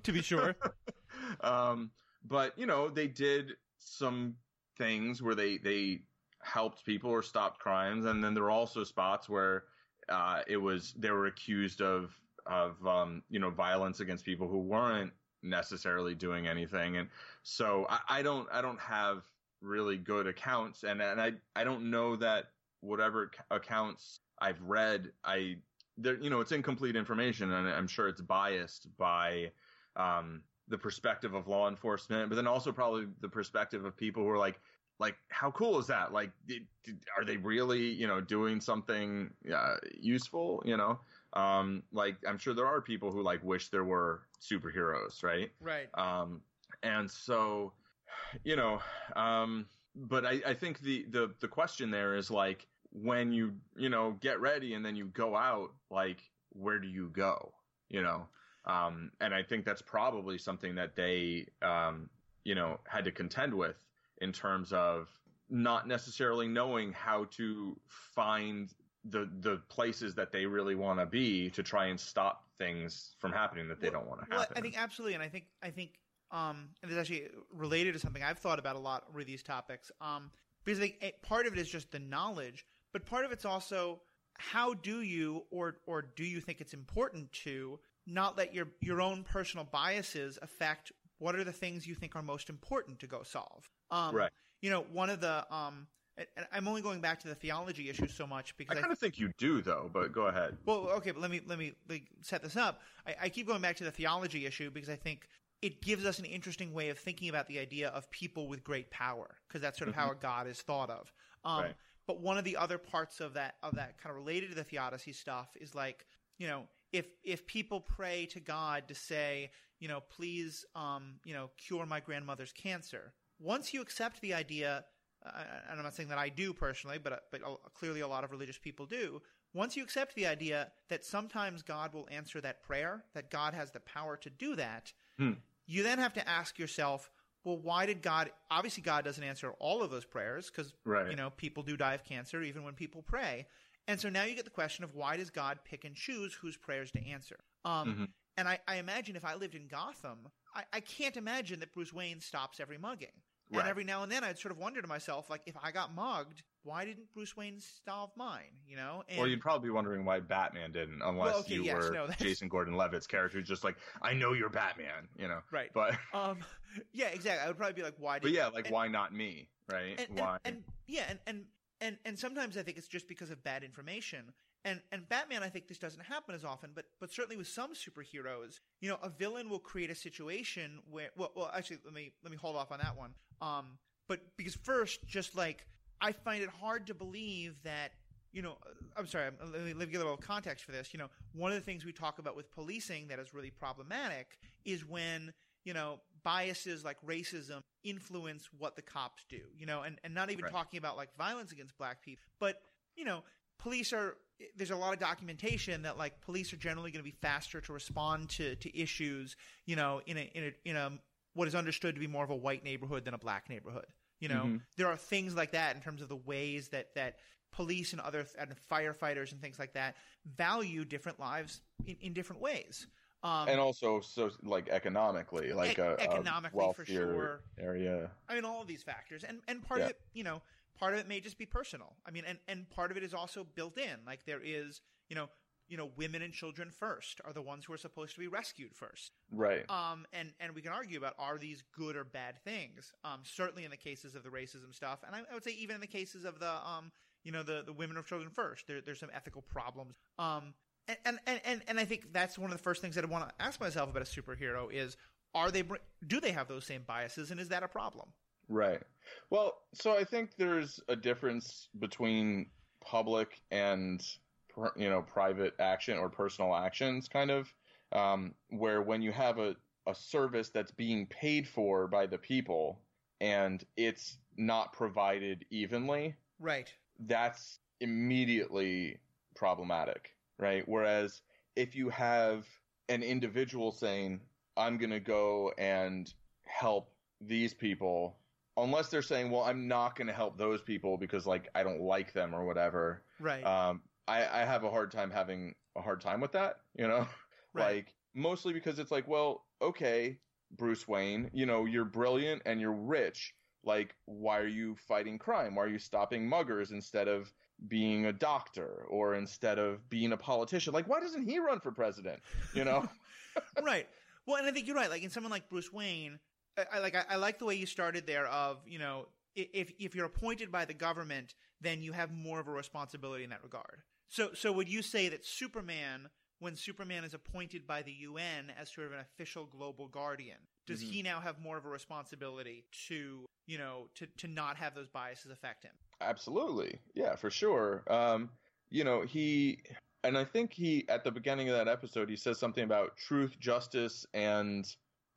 B: to be sure.
A: um, but you know, they did some things where they they helped people or stopped crimes, and then there were also spots where uh, it was they were accused of of um, you know violence against people who weren't necessarily doing anything, and so I, I don't I don't have really good accounts, and and I I don't know that whatever ac- accounts I've read I there you know it's incomplete information, and I'm sure it's biased by um, the perspective of law enforcement, but then also probably the perspective of people who are like, like, how cool is that? Like, are they really, you know, doing something uh, useful? You know, um, like I'm sure there are people who like wish there were superheroes, right?
B: Right.
A: Um, and so, you know, um, but I, I think the, the, the question there is like, when you, you know, get ready and then you go out, like, where do you go? You know? Um, and I think that's probably something that they, um, you know, had to contend with in terms of not necessarily knowing how to find the the places that they really want to be to try and stop things from happening that they
B: Well-
A: don't want to
B: Well,
A: happen.
B: I think absolutely, and I think I think um, and it's actually related to something I've thought about a lot with these topics. Um, because I think eh, part of it is just the knowledge, but part of it's also how do you or or do you think it's important to not let your your own personal biases affect what are the things you think are most important to go solve. Um,
A: Right.
B: You know, one of the um, I'm only going back to the theology issue so much because I,
A: kind of think you do though, but go ahead.
B: well, okay, but let me let me like, set this up. I, I keep going back to the theology issue because I think it gives us an interesting way of thinking about the idea of people with great power because that's sort of how god is thought of. Um,
A: Mm-hmm. Right.
B: But one of the other parts of that of that kind of related to the theodicy stuff is like you know if if people pray to God to say you know please um, you know cure my grandmother's cancer. Once you accept the idea uh, and I'm not saying that I do personally, but but clearly a lot of religious people do. Once you accept the idea that sometimes God will answer that prayer, that God has the power to do that,
A: Hmm.
B: you then have to ask yourself, well, why did God? Obviously, God doesn't answer all of those prayers because
A: Right.
B: you know people do die of cancer even when people pray. And so now you get the question of why does God pick and choose whose prayers to answer? Um,
A: Mhm.
B: And I, I imagine if I lived in Gotham, I, I can't imagine that Bruce Wayne stops every mugging. And every now and then, I'd sort of wonder to myself, like, if I got mugged, why didn't Bruce Wayne stop mine? You know? And,
A: well, you'd probably be wondering why Batman didn't, unless
B: Well, okay,
A: you
B: yes,
A: were
B: no,
A: Jason Gordon-Levitt's character, just like, I know you're Batman, you know.
B: Right.
A: But
B: um, yeah, exactly. I would probably be like, why? Did,
A: but yeah, like
B: and-
A: why not me, right?
B: and, and,
A: why?
B: and yeah, and, and and and sometimes I think it's just because of bad information. And and Batman, I think this doesn't happen as often, but but certainly with some superheroes, you know, a villain will create a situation where well, well actually let me let me hold off on that one. Um, but because first, just like I find it hard to believe that you know, I'm sorry, I'm- let me, let me give a little context for this. You know, one of the things we talk about with policing that is really problematic is when, you know, biases like racism influence what the cops do, you know, and, and not even
A: Right.
B: talking about like violence against black people, but, you know, police are, there's a lot of documentation that like police are generally going to be faster to respond to, to issues, you know, in a, in a, in a, what is understood to be more of a white neighborhood than a black neighborhood. You know,
A: Mhm.
B: there are things like that in terms of the ways that that police and other and firefighters and things like that value different lives in, in different ways. Um,
A: and also, so like economically, like
B: Ec-
A: a, a
B: economically, for sure.
A: area.
B: I mean, all of these factors, and and part
A: Yeah.
B: of it, you know, part of it may just be personal. I mean, and and part of it is also built in. Like there is, you know, you know, women and children first are the ones who are supposed to be rescued first.
A: Right.
B: Um, and and we can argue about are these good or bad things. Um, certainly in the cases of the racism stuff, and I, I would say even in the cases of the um, you know, the the women or children first, there, there's some ethical problems. Um, and, and and and and I think that's one of the first things that I want to ask myself about a superhero is are they do they have those same biases, and is that a problem?
A: Right. Well, so I think there's a difference between public and you know private action or personal actions, kind of, um, where when you have a a service that's being paid for by the people and it's not provided evenly,
B: Right.
A: that's immediately problematic, right? Whereas if you have an individual saying, I'm going to go and help these people, unless they're saying, well, I'm not going to help those people because, like, I don't like them or whatever,
B: Right.
A: um, I, I have a hard time having a hard time with that, you know?
B: Right.
A: Like, mostly because it's like, well, okay, Bruce Wayne, you know, you're brilliant and you're rich. Like, why are you fighting crime? Why are you stopping muggers instead of being a doctor or instead of being a politician? Like, why doesn't he run for president? You know?
B: right. Well, and I think you're right. Like in someone like Bruce Wayne, I, like I, I like the way you started there. Of you know, if if you're appointed by the government, then you have more of a responsibility in that regard. So so would you say that Superman, when Superman is appointed by the UN as sort of an official global guardian, does
A: Mhm.
B: he now have more of a responsibility to you know to to not have those biases affect him?
A: Absolutely. Yeah, for sure. Um, you know, he and I think he at the beginning of that episode he says something about truth, justice, and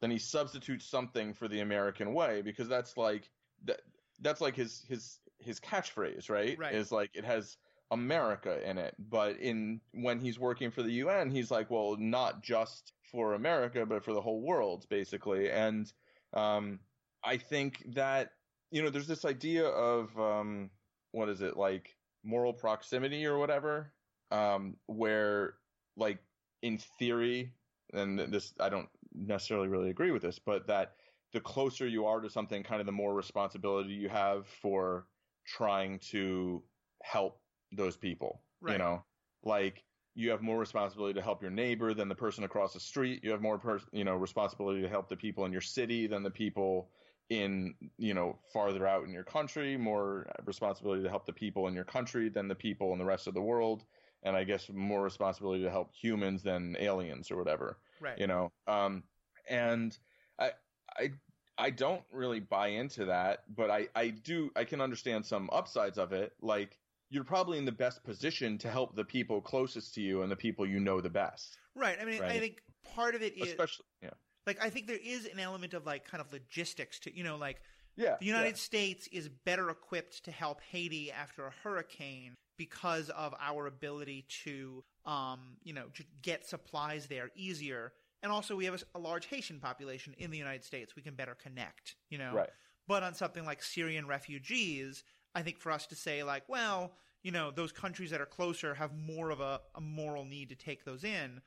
A: then he substitutes something for the American way because that's like that that's like his his his catchphrase, right?
B: Right.
A: Is like it has America in it. But in when he's working for the UN, he's like, well, not just for America, but for the whole world, basically. And um I think that you know, there's this idea of um, what is it like moral proximity or whatever, um, where like in theory, and this I don't necessarily really agree with this, but that the closer you are to something, kind of the more responsibility you have for trying to help those people. You know, like you have more responsibility to help your neighbor than the person across the street. You have more, pers- you know, responsibility to help the people in your city than the people in you know farther out in your country more responsibility to help the people in your country than the people in the rest of the world and i guess more responsibility to help humans than aliens or whatever
B: Right.
A: you know um and i i i don't really buy into that but i i do i can understand some upsides of it like you're probably in the best position to help the people closest to you and the people you know the best
B: Right. I mean, I think part of it is
A: especially yeah
B: like I think there is an element of like kind of logistics to you know like
A: yeah
B: the United
A: yeah.
B: States is better equipped to help Haiti after a hurricane because of our ability to um you know to get supplies there easier and also we have a, a large Haitian population in the United States. We can better connect, you know.
A: Right.
B: But on something like Syrian refugees, I think for us to say like, well, you know, those countries that are closer have more of a, a moral need to take those in.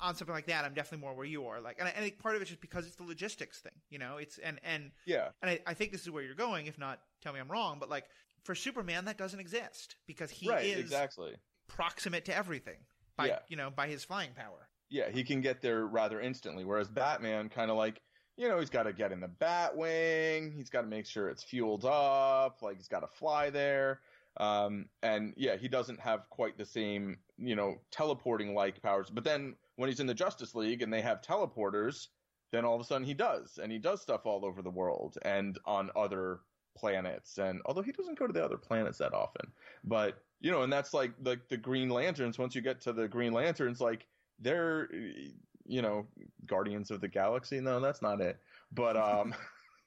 B: On something like that, I'm definitely more where you are. Like, and I, and I think part of it's just because it's the logistics thing, you know. It's and and
A: Yeah.
B: and I, I think this is where you're going. If not, tell me I'm wrong. But like for Superman, that doesn't exist because he
A: right.
B: is
A: Exactly.
B: proximate to everything by
A: Yeah.
B: you know by his flying power.
A: Yeah, he can get there rather instantly. Whereas Batman, kind of like, you know, he's got to get in the Batwing. He's got to make sure it's fueled up. Like he's got to fly there. Um, and yeah, he doesn't have quite the same, you know, teleporting like powers. But then when he's in the Justice League and they have teleporters, then all of a sudden he does, and he does stuff all over the world and on other planets. And although he doesn't go to the other planets that often, but you know, and that's like like the Green Lanterns. Once you get to the Green Lanterns, like they're you know Guardians of the Galaxy. No, that's not it. But um,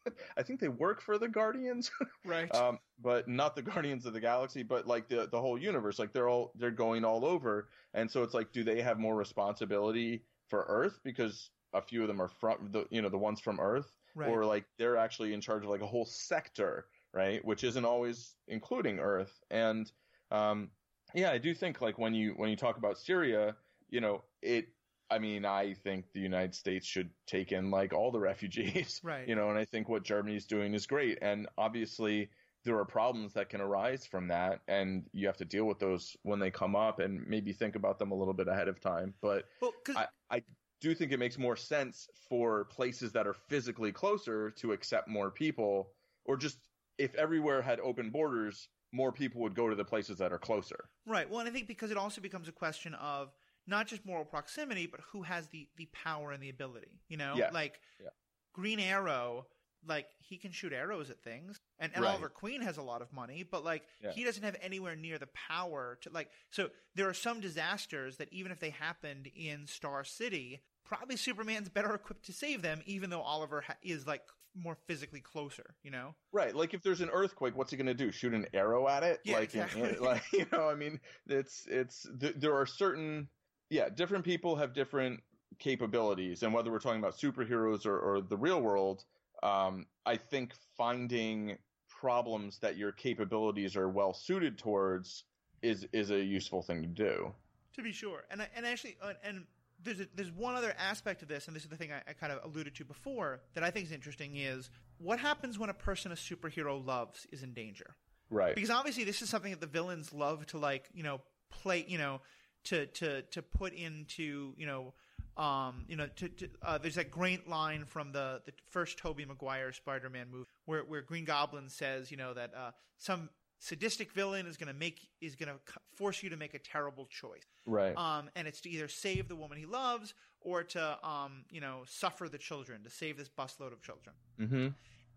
A: I think they work for the Guardians.
B: Right.
A: um, but not the Guardians of the Galaxy, but like the the whole universe. Like they're all they're going all over, and so it's like, do they have more responsibility for Earth because a few of them are from the you know the ones from Earth,
B: Right.
A: or like they're actually in charge of like a whole sector, right? Which isn't always including Earth, and um, yeah, I do think like when you when you talk about Syria, you know it. I mean, I think the United States should take in like all the refugees,
B: Right.
A: You know, and I think what Germany's doing is great, and obviously there are problems that can arise from that, and you have to deal with those when they come up, and maybe think about them a little bit ahead of time. But
B: well,
A: I, I do you think it makes more sense for places that are physically closer to accept more people, or just if everywhere had open borders, more people would go to the places that are closer.
B: Right. Well, and I think because it also becomes a question of not just moral proximity, but who has the the power and the ability. You know,
A: Yes.
B: like
A: Yeah.
B: Green Arrow, like he can shoot arrows at things, and, and
A: Right.
B: Oliver Queen has a lot of money, but like
A: Yeah.
B: he doesn't have anywhere near the power to like. So there are some disasters that even if they happened in Star City, probably Superman's better equipped to save them, even though Oliver ha- is like more physically closer. You know.
A: Right, like if there's an earthquake, what's he gonna do? Shoot an arrow at it?
B: Yeah,
A: like, in-
B: exactly.
A: like you know, I mean, it's it's th- there are certain, yeah, different people have different capabilities, and whether we're talking about superheroes or, or the real world, um, I think finding problems that your capabilities are well suited towards is is a useful thing to do.
B: To be sure, and I- and actually, uh, and there's a, there's one other aspect of this, and this is the thing I, I kind of alluded to before that I think is interesting is what happens when a person a superhero loves is in danger.
A: Right.
B: Because obviously, this is something that the villains love to like, you know, play, you know, to to to put into, you know, um, you know, to, to uh, there's that great line from the the first Tobey Maguire Spider-Man movie where where Green Goblin says, you know, that uh, some sadistic villain is going to make is going to force you to make a terrible choice.
A: right.
B: Um, and it's to either save the woman he loves or to, um, you know, suffer the children, to save this busload of children.
A: mm-hmm.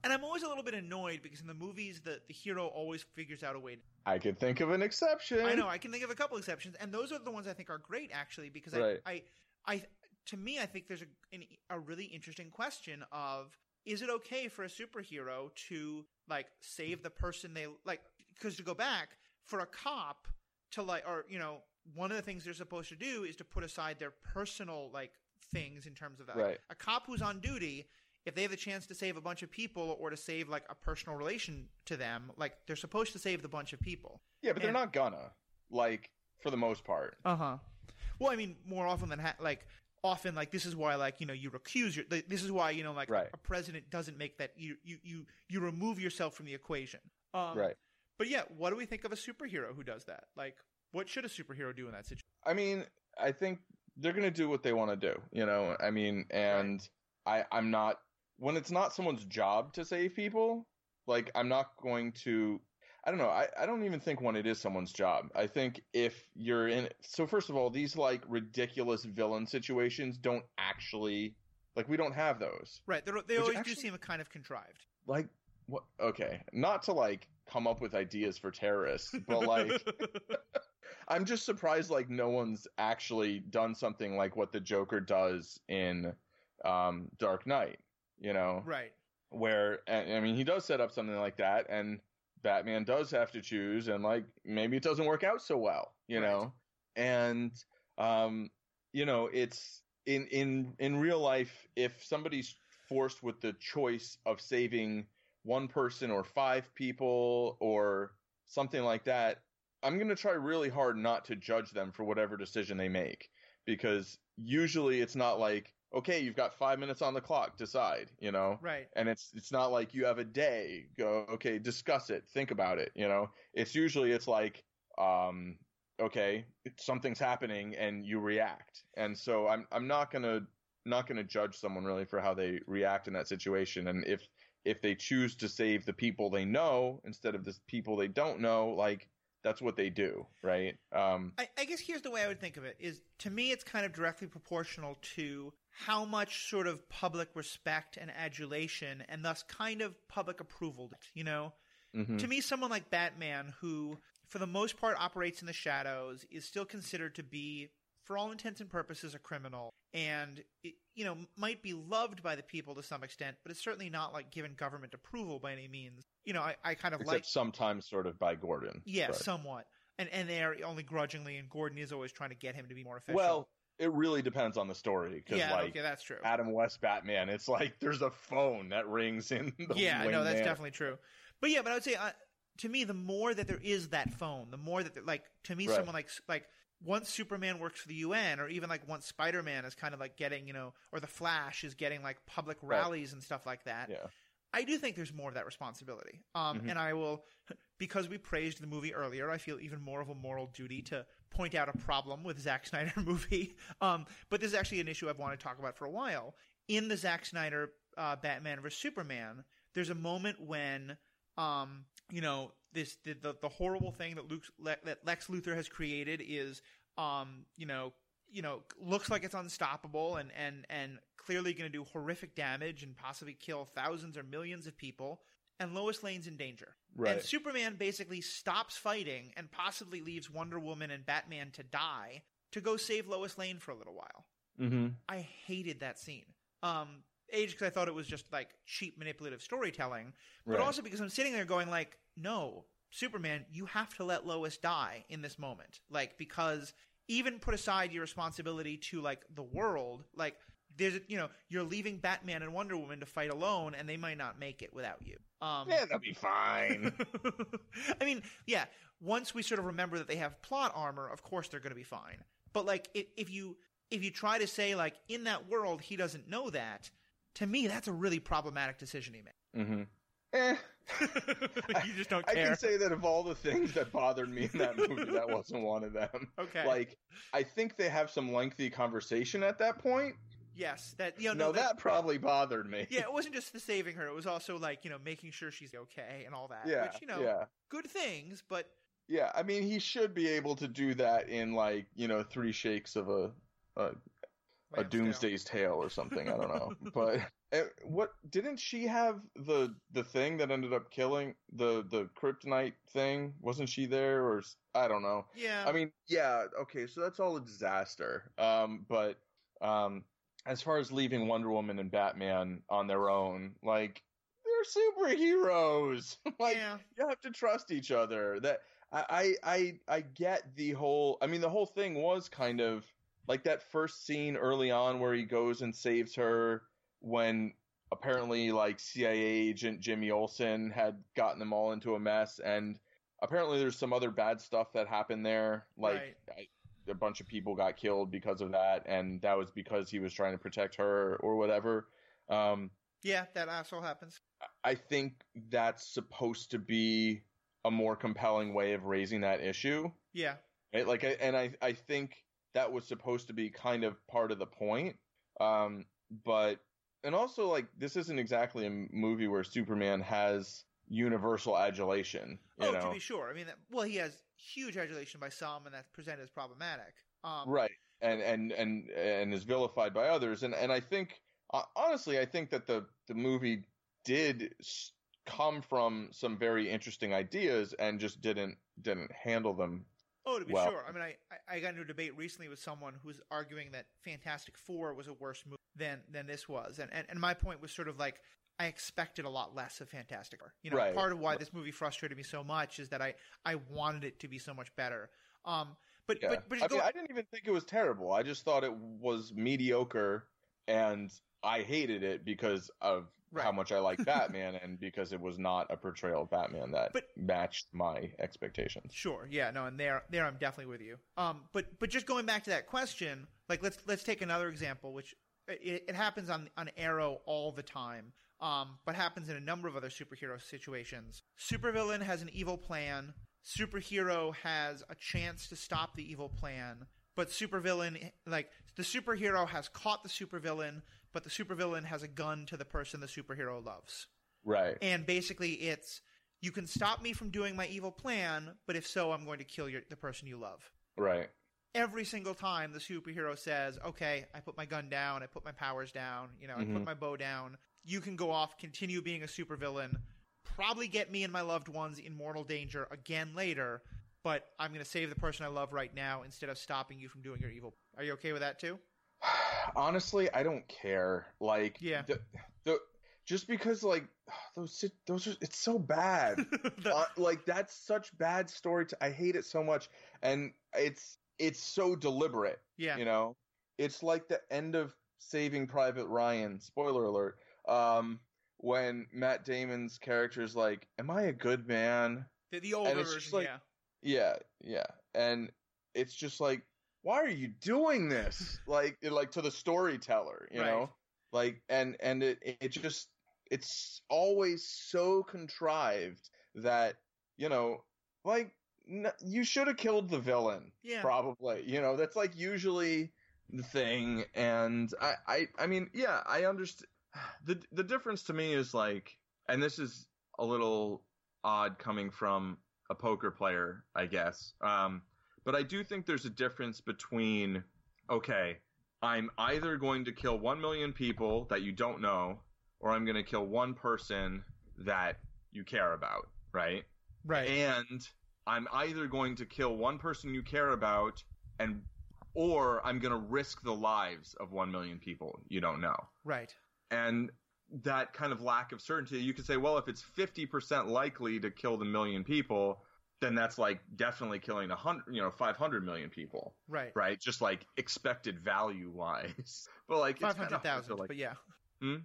B: And I'm always a little bit annoyed because in the movies, the, the hero always figures out a way. To,
A: I could think of an exception.
B: I know I can think of a couple exceptions, and those are the ones I think are great actually because
A: Right.
B: I, I, I, to me, I think there's a an, a really interesting question of is it okay for a superhero to like save the person they like? Because to go back for a cop to like, or you know, one of the things they're supposed to do is to put aside their personal like things in terms of that.
A: Right.
B: A cop who's on duty, if they have the chance to save a bunch of people or to save like a personal relation to them, like they're supposed to save the bunch of people.
A: Yeah, but they're not gonna. Like for the most part.
B: Uh huh. Well, I mean, more often than ha- like often like this is why like you know you recuse your th- this is why you know like
A: Right.
B: a president doesn't make that you you you you remove yourself from the equation. Um,
A: Right.
B: But yeah, what do we think of a superhero who does that? Like, what should a superhero do in that situation?
A: I mean, I think they're gonna do what they want to do. You know, I mean, and I I'm not when it's not someone's job to save people. Like I'm not going to. I don't know. I, I don't even think when it is someone's job. I think if you're in. So first of all, these like ridiculous villain situations don't actually like we don't have those.
B: Right. They're, they always
A: actually-
B: do seem kind of contrived.
A: Like what? Okay, not to like come up with ideas for terrorists, but like. I'm just surprised like no one's actually done something like what the Joker does in um, Dark Knight, you know,
B: right.
A: where I mean he does set up something like that and Batman does have to choose and like maybe it doesn't work out so well, you
B: Right.
A: know. And um you know, it's in in in real life, if somebody's forced with the choice of saving one person or five people or something like that, I'm going to try really hard not to judge them for whatever decision they make because usually it's not like okay, you've got 5 minutes on the clock, decide, you know.
B: Right.
A: And it's it's not like you have a day, go okay, discuss it, think about it, you know. It's usually it's like um okay, something's happening and you react. And so I'm I'm not going to not going to judge someone really for how they react in that situation and if if they choose to save the people they know instead of the people they don't know, like that's what they do, right? Um,
B: I, I, guess here's the way I would think of it: is to me, it's kind of directly proportional to how much sort of public respect and adulation, and thus kind of public approval. You know, mm-hmm. to me, someone like Batman, who for the most part operates in the shadows, is still considered to be for all intents and purposes, a criminal, and it, you know might be loved by the people to some extent, but it's certainly not like given government approval by any means. You know, I, I kind of
A: Except
B: like
A: sometimes sort of by Gordon.
B: Yeah, somewhat, and and they're only grudgingly, and Gordon is always trying to get him to be more official.
A: Well, it really depends on the story. Cause
B: yeah,
A: like,
B: okay, that's true.
A: Adam West Batman, it's like there's a phone that rings in the
B: Yeah, no, that's
A: there.
B: definitely true. But yeah, but I would say uh, to me, the more that there is that phone, the more that like to me,
A: right.
B: someone like like once Superman works for the UN, or even like once Spider Man is kind of like getting, you know, or the Flash is getting like public rallies right. and stuff like that.
A: Yeah.
B: I do think there's more of that responsibility. Um, mm-hmm. And I will, because we praised the movie earlier, I feel even more of a moral duty to point out a problem with Zack Snyder movie. Um, but this is actually an issue I've wanted to talk about for a while. In the Zack Snyder uh, Batman vs Superman, there's a moment when, um, you know, this the, the, the horrible thing that Luke that Lex Luthor has created is um you know you know looks like it's unstoppable and and and clearly going to do horrific damage and possibly kill thousands or millions of people and Lois Lane's in danger.
A: Right.
B: And Superman basically stops fighting and possibly leaves Wonder Woman and Batman to die to go save Lois Lane for a little while.
A: Mm-hmm.
B: I hated that scene. Um, age because I thought it was just like cheap manipulative storytelling, but
A: right.
B: also because I'm sitting there going like, no, Superman, you have to let Lois die in this moment, like because even put aside your responsibility to like the world, like there's you know you're leaving Batman and Wonder Woman to fight alone, and they might not make it without you. Um,
A: yeah, they'll be fine.
B: I mean, yeah. Once we sort of remember that they have plot armor, of course they're going to be fine. But like, if you if you try to say like in that world he doesn't know that, to me, that's a really problematic decision he made.
A: Mm-hmm. Eh.
B: you just don't
A: care.
B: I
A: can say that of all the things that bothered me in that movie, that wasn't one of them.
B: Okay.
A: Like, I think they have some lengthy conversation at that point.
B: Yes, that you know.
A: No, that, that, probably bothered me.
B: Yeah, it wasn't just the saving her; it was also like you know making sure she's okay and all that.
A: Yeah,
B: which you know,
A: yeah.
B: good things, but
A: yeah, I mean, he should be able to do that in like you know three shakes of a a, a Doomsday's Tail or something. I don't know, but eh, what didn't she have the the thing that ended up killing the the kryptonite thing? Wasn't she there or I don't know.
B: Yeah.
A: I mean, yeah, okay, so that's all a disaster. Um, but um, as far as leaving Wonder Woman and Batman on their own, like they're superheroes. like
B: yeah.
A: you have to trust each other. That I I I get the whole. I mean, the whole thing was kind of like that first scene early on where he goes and saves her when apparently like CIA agent Jimmy Olsen had gotten them all into a mess and apparently there's some other bad stuff that happened there like
B: right.
A: A bunch of people got killed because of that and that was because he was trying to protect her or whatever um,
B: yeah that asshole happens
A: I think that's supposed to be a more compelling way of raising that issue
B: yeah
A: right? like and I I think that was supposed to be kind of part of the point. Um, but and also like this isn't exactly a movie where Superman has universal adulation.
B: oh,
A: know?
B: to be sure. I mean, well, he has huge adulation by some, and that's presented as problematic. Um,
A: right, and and and and is vilified by others. And and I think uh, honestly, I think that the the movie did come from some very interesting ideas and just didn't didn't handle them
B: Oh, to be
A: well,
B: sure. I mean, I, I got into a debate recently with someone who's arguing that Fantastic Four was a worse movie than than this was, and and, and my point was sort of like I expected a lot less of Fantastic Four. You know,
A: right.
B: part of why this movie frustrated me so much is that I I wanted it to be so much better. Um, But
A: Yeah.
B: but but
A: I,
B: just
A: mean, I didn't even think it was terrible. I just thought it was mediocre, and I hated it because of how much I like Batman, and because it was not a portrayal of Batman that
B: But-
A: matched my expectations.
B: Sure. Yeah. No. And there, there, I'm definitely with you. Um. But, but just going back to that question, like let's let's take another example, which it, it happens on on Arrow all the time. Um. But happens in a number of other superhero situations. Supervillain has an evil plan. Superhero has a chance to stop the evil plan. But supervillain, like the superhero, has caught the supervillain, but the supervillain has a gun to the person the superhero loves.
A: Right.
B: And basically, it's you can stop me from doing my evil plan, but if so, I'm going to kill your, the person you love.
A: Right.
B: Every single time the superhero says, "Okay, I put my gun down, I put my powers down, you know, I
A: Mhm.
B: put my bow down. You can go off, continue being a supervillain, probably get me and my loved ones in mortal danger again later, but I'm going to save the person I love right now instead of stopping you from doing your evil." Are you okay with that too?
A: Honestly, I don't care. Like,
B: Yeah.
A: the, the just because like those those are it's so bad.
B: The-
A: uh, like that's such bad story. To, I hate it so much, and it's it's so deliberate.
B: yeah.
A: You know, it's like the end of Saving Private Ryan. Spoiler alert. Um, when Matt Damon's character is like, "Am I a good man?"
B: The, the older version,
A: like-
B: yeah.
A: Yeah, yeah, and it's just like, why are you doing this? like, like to the storyteller, you
B: Right.
A: know, like, and and it it just it's always so contrived that you know, like, n- you should have killed the villain,
B: Yeah.
A: probably. You know, that's like usually the thing, and I I I mean, yeah, I understand. The the difference to me is like, and this is a little odd coming from a poker player, I guess. Um, but I do think there's a difference between, okay, I'm either going to kill one million people that you don't know, or I'm going to kill one person that you care about, right?
B: Right.
A: And I'm either going to kill one person you care about, and or I'm going to risk the lives of one million people you don't know
B: right.
A: and that kind of lack of certainty you could say well if it's 50% likely to kill the million people then that's like definitely killing a hundred you know 500 million people
B: Right.
A: right just like expected value wise but like it's
B: Five hundred thousand,
A: like,
B: but yeah.
A: Hmm?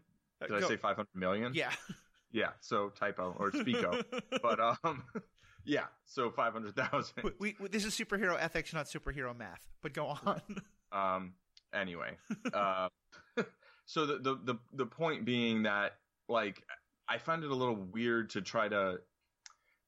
A: Did
B: go-
A: i say 500 million
B: Yeah.
A: yeah so typo or speako but um yeah so 500000
B: we, we, this is superhero ethics, not superhero math. But go on.
A: Um. Anyway, uh, so the, the the the point being that like I find it a little weird to try to.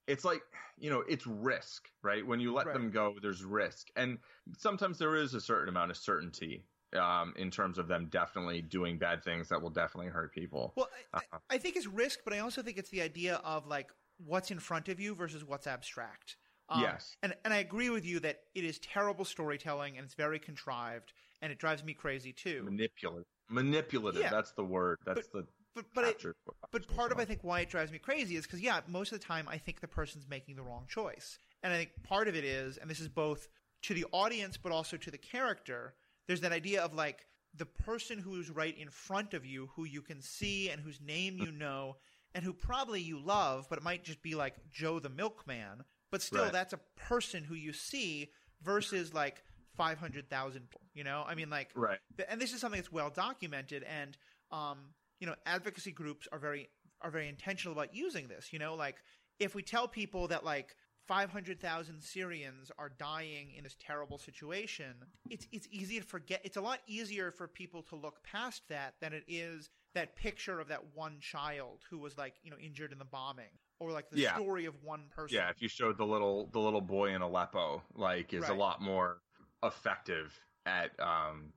A: It's like you know it's risk, right? When you let
B: Right.
A: them go, there's risk, and sometimes there is a certain amount of certainty um, in terms of them definitely doing bad things that will definitely hurt people.
B: well, I,
A: Uh-huh.
B: I think it's risk, but I also think it's the idea of like what's in front of you versus what's abstract. Um,
A: Yes.
B: And and I agree with you that it is terrible storytelling and it's very contrived and it drives me crazy too.
A: Manipulative, manipulative.
B: Yeah.
A: That's the word. That's the
B: But but it. But part of I think why it drives me crazy is because yeah, most of the time I think the person's making the wrong choice, and I think part of it is, and this is both to the audience but also to the character. There's that idea of like the person who's right in front of you, who you can see and whose name you know, and who probably you love, but it might just be like Joe the milkman. But still,
A: Right.
B: that's a person who you see versus like five hundred thousand. You know, I mean, like
A: right.
B: And this is something that's well documented and um, you know advocacy groups are very are very intentional about using this you know? Like if we tell people that like 500,000 Syrians are dying in this terrible situation it's it's easy to forget it's a lot easier for people to look past that than it is that picture of that one child who was like you know injured in the bombing or like the
A: Yeah.
B: story of one person.
A: Yeah, if you showed the little the little boy in Aleppo, like, is a lot more effective at um,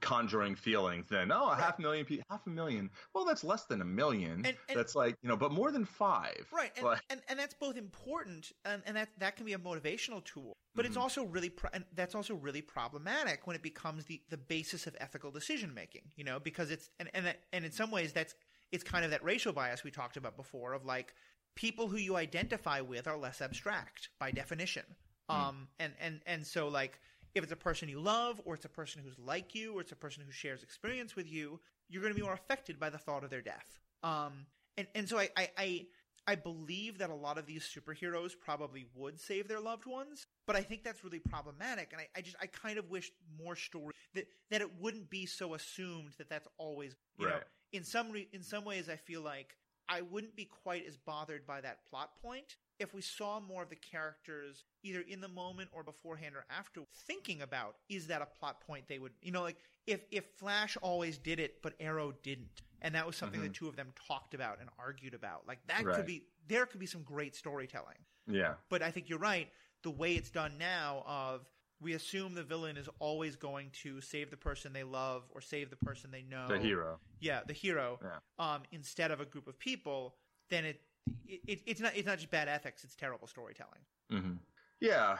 A: conjuring feelings than oh, a half million people, half a million. Well, that's less than a million.
B: And- and-
A: that's like you know, but more than five.
B: Right, and,
A: Like,
B: and and that's both important, and, and that that can be a motivational tool. But it's
A: Mhm.
B: also really pro- and that's also really problematic when it becomes the, the basis of ethical decision making. You know, because it's and and that, and in some ways that's it's kind of that racial bias we talked about before of like people who you identify with are less abstract by definition. Um, and and and so like if it's a person you love, or it's a person who's like you, or it's a person who shares experience with you, you're going to be more affected by the thought of their death. Um, and and so I I, I I believe that a lot of these superheroes probably would save their loved ones, but I think that's really problematic. And I, I just I kind of wish more story that that it wouldn't be so assumed that that's always you know
A: Right.
B: in some re- in some ways I feel like I wouldn't be quite as bothered by that plot point if we saw more of the characters either in the moment or beforehand or after thinking about is that a plot point they would you know like if if Flash always did it but Arrow didn't and that was something the two of them talked about and argued about like that
A: Mm-hmm. Right.
B: could be there could be some great storytelling
A: Yeah.
B: but I think you're right. The way it's done now, of we assume the villain is always going to save the person they love or save the person they know.
A: The hero.
B: yeah, the hero.
A: Yeah.
B: Um, instead of a group of people, then it, it, it it's not it's not just bad ethics; it's terrible storytelling.
A: hmm Yeah.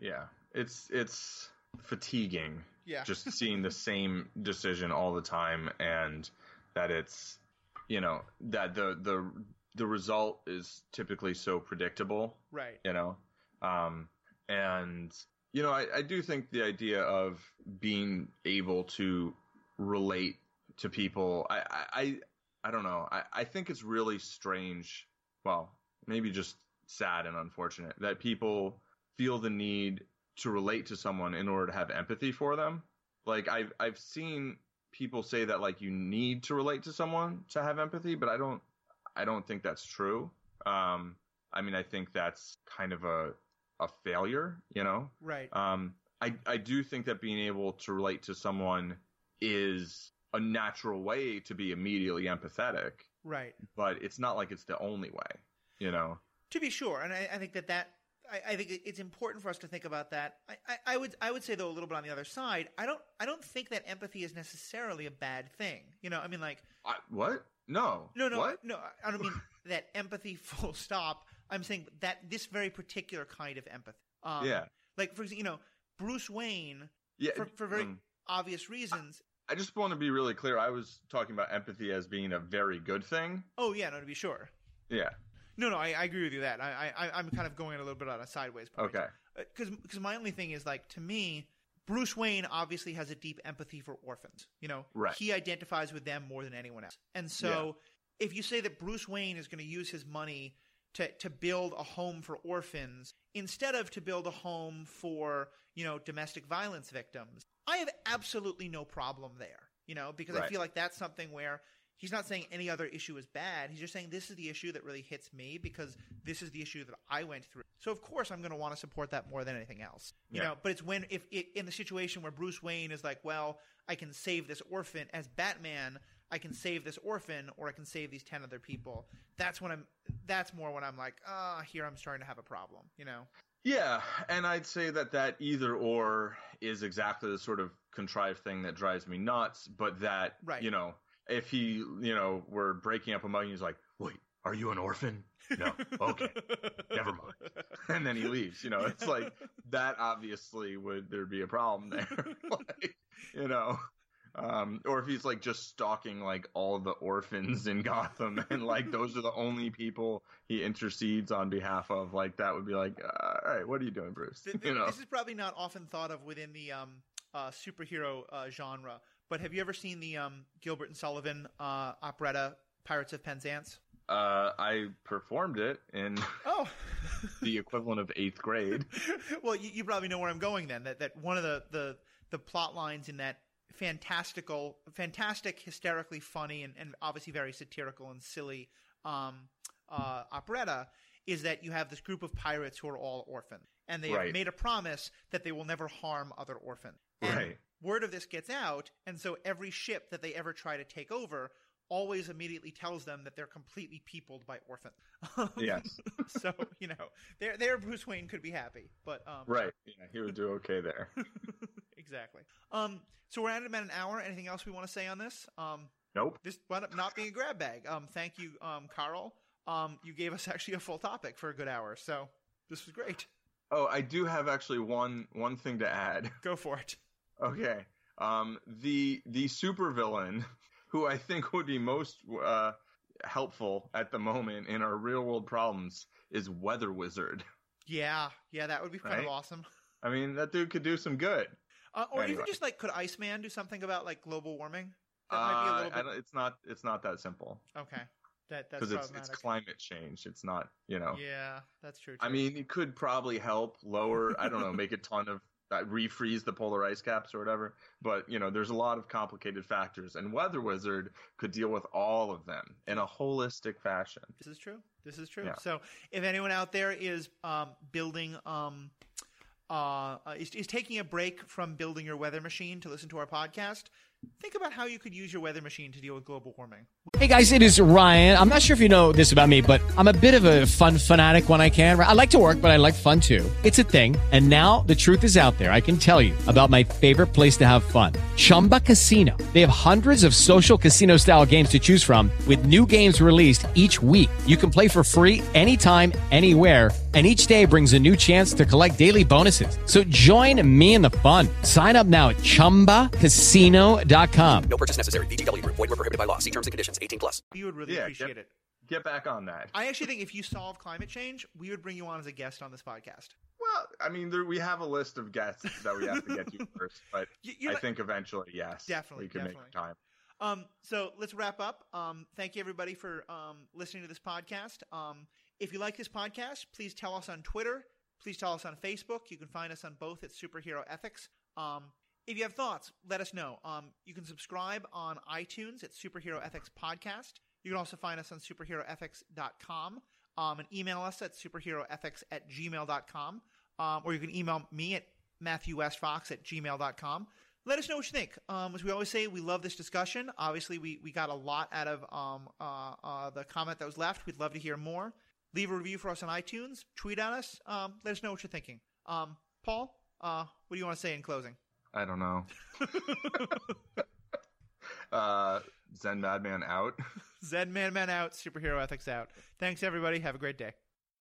A: Yeah. It's it's fatiguing.
B: Yeah.
A: Just seeing the same decision all the time and that it's you know, that the the the result is typically so predictable.
B: Right.
A: you know um and you know I, I do think the idea of being able to relate to people i i i, don't know I, I think it's really strange well maybe just sad and unfortunate that people feel the need to relate to someone in order to have empathy for them like i've i've seen people say that like you need to relate to someone to have empathy but i don't i don't think that's true um I mean, I think that's kind of a a failure, you know.
B: Right.
A: Um, I I do think that being able to relate to someone is a natural way to be immediately empathetic,
B: right.
A: but it's not like it's the only way, you know.
B: To be sure, and I, I think that that I, I think it's important for us to think about that. I, I, I would I would say though a little bit on the other side. I don't I don't think that empathy is necessarily a bad thing. You know, I mean, like
A: I, what? No.
B: No, no,
A: What?
B: no. I don't mean that empathy. Full stop. I'm saying that this very particular kind of empathy. Um,
A: Yeah.
B: Like for example, you know, Bruce Wayne,
A: Yeah.
B: for, for very
A: um,
B: obvious reasons.
A: I just want to be really clear. I was talking about empathy as being a very good thing.
B: oh yeah, no, to be sure.
A: Yeah.
B: No, no, I, I agree with you that. I, I, I'm kind of going a little bit on a sideways point.
A: Okay.
B: Uh, because because my only thing is like to me, Bruce Wayne obviously has a deep empathy for orphans. You know,
A: Right.
B: he identifies with them more than anyone else. And so, if you say that Bruce Wayne is going to use his money to to build a home for orphans instead of to build a home for you know domestic violence victims, I have absolutely no problem there. You know, because I feel like that's something where. He's not saying any other issue is bad. He's just saying this is the issue that really hits me because this is the issue that I went through. So of course I'm going to want to support that more than anything else. You
A: Yeah.
B: know, but it's when if it, in the situation where Bruce Wayne is like, well, I can save this orphan as Batman, I can save this orphan or I can save these 10 other people. That's when I'm that's more when I'm like, ah, here I'm starting to have a problem, you know.
A: Yeah, and I'd say that that either or is exactly the sort of contrived thing that drives me nuts. But that,
B: Right.
A: you know, if he, you know, were breaking up a mug he's like, "Wait, are you an orphan?" No, okay, never mind. And then he leaves. You know, it's like that. Obviously, would there be a problem there? like, you know. Um, or if he's like just stalking like all the orphans in Gotham and like those are the only people he intercedes on behalf of, like that would be like, uh, all right, what are you doing, Bruce?
B: Th- th-
A: You know,
B: This is probably not often thought of within the um, uh, superhero uh, genre, but have you ever seen the um, Gilbert and Sullivan uh, operetta Pirates of Penzance?
A: uh, I performed it in
B: Oh,
A: the equivalent of eighth grade.
B: well, you, you probably know where I'm going then. That that one of the the the plot lines in that fantastical, fantastic, hysterically funny, and, and obviously very satirical and silly um, uh, operetta is that you have this group of pirates who are all orphans, and they have made a promise that they will never harm other orphans. And
A: Right.
B: Word of this gets out, and so every ship that they ever try to take over always immediately tells them that they're completely peopled by orphans.
A: Yes.
B: so you know, there, there, Bruce Wayne could be happy, but um,
A: Right. Yeah, he would do okay there.
B: exactly. Um, so we're at about an hour. Anything else we want to say on this? Um,
A: Nope.
B: this wound up not being a grab bag. Um, thank you, um, Carl. Um, you gave us actually a full topic for a good hour, so this was great.
A: Oh, I do have actually one one thing to add.
B: Go for it.
A: Okay. Um, the the supervillain who I think would be most uh, helpful at the moment in our real world problems is Weather Wizard.
B: Yeah, yeah, that would be kind of awesome.
A: I mean, that dude could do some good.
B: Uh, or even just like, could Iceman do something about like global warming? That might be a
A: Uh,
B: little bit.
A: it's not it's not that simple.
B: Okay. That that's
A: because it's it's climate change. It's not you know.
B: Yeah, that's true.
A: I mean, it could probably help lower. I don't know, make a ton of uh, refreeze the polar ice caps or whatever. But you know, there's a lot of complicated factors, and Weather Wizard could deal with all of them in a holistic fashion.
B: This is true. This is true.
A: Yeah.
B: So, if anyone out there is um, building, um, uh, is, is taking a break from building your weather machine to listen to our podcast, think about how you could use your weather machine to deal with global warming.
C: Hey guys, it is Ryan. I'm not sure if you know this about me, but I'm a bit of a fun fanatic when I can. I like to work, but I like fun too. It's a thing. And now the truth is out there. I can tell you about my favorite place to have fun. Chumba Casino. They have hundreds of social casino style games to choose from with new games released each week. You can play for free anytime, anywhere and each day brings a new chance to collect daily bonuses. So join me in the fun. Sign up now at ChumbaCasino.com.
D: No purchase necessary. VGW Group. Void were prohibited by law. See terms and conditions. 18 plus.
B: We would really
A: Yeah,
B: appreciate
A: get-
B: it.
A: Get back on that.
B: I actually think if you solve climate change, we would bring you on as a guest on this podcast.
A: Well, I mean, there, we have a list of guests that we have to get to first, but
B: You- you're
A: I
B: not-
A: think eventually, yes,
B: Definitely,
A: we can
B: definitely.
A: make time.
B: Um, so let's wrap up. Um, thank you everybody for um, listening to this podcast. Um, if you like this podcast, please tell us on Twitter. Please tell us on Facebook. You can find us on both at Superhero Ethics. Um, if you have thoughts, let us know. Um, you can subscribe on iTunes at Superhero Ethics Podcast. You can also find us on superheroethics.com um, and email us at superheroethics at gmail.com. Um, or you can email me at matthewwestfox at gmail.com let us know what you think. Um, as we always say, we love this discussion. Obviously, we, we got a lot out of um, uh, uh, the comment that was left. We'd love to hear more. Leave a review for us on iTunes. Tweet at us. Um, let us know what you're thinking. Um, Paul, uh, what do you want to say in closing?
A: I don't know. uh, Zen Madman out.
B: Zen Man Man out, superhero ethics out. Thanks, everybody. Have a great day.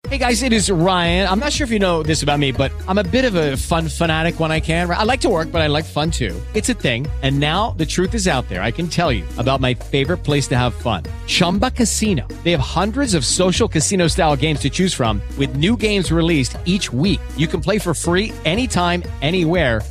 C: Hey guys, it is Ryan. I'm not sure if you know this about me, but I'm a bit of a fun fanatic when I can. I like to work, but I like fun too. It's a thing. And now the truth is out there. I can tell you about my favorite place to have fun. Chumba Casino. They have hundreds of social casino style games to choose from with new games released each week. You can play for free anytime, anywhere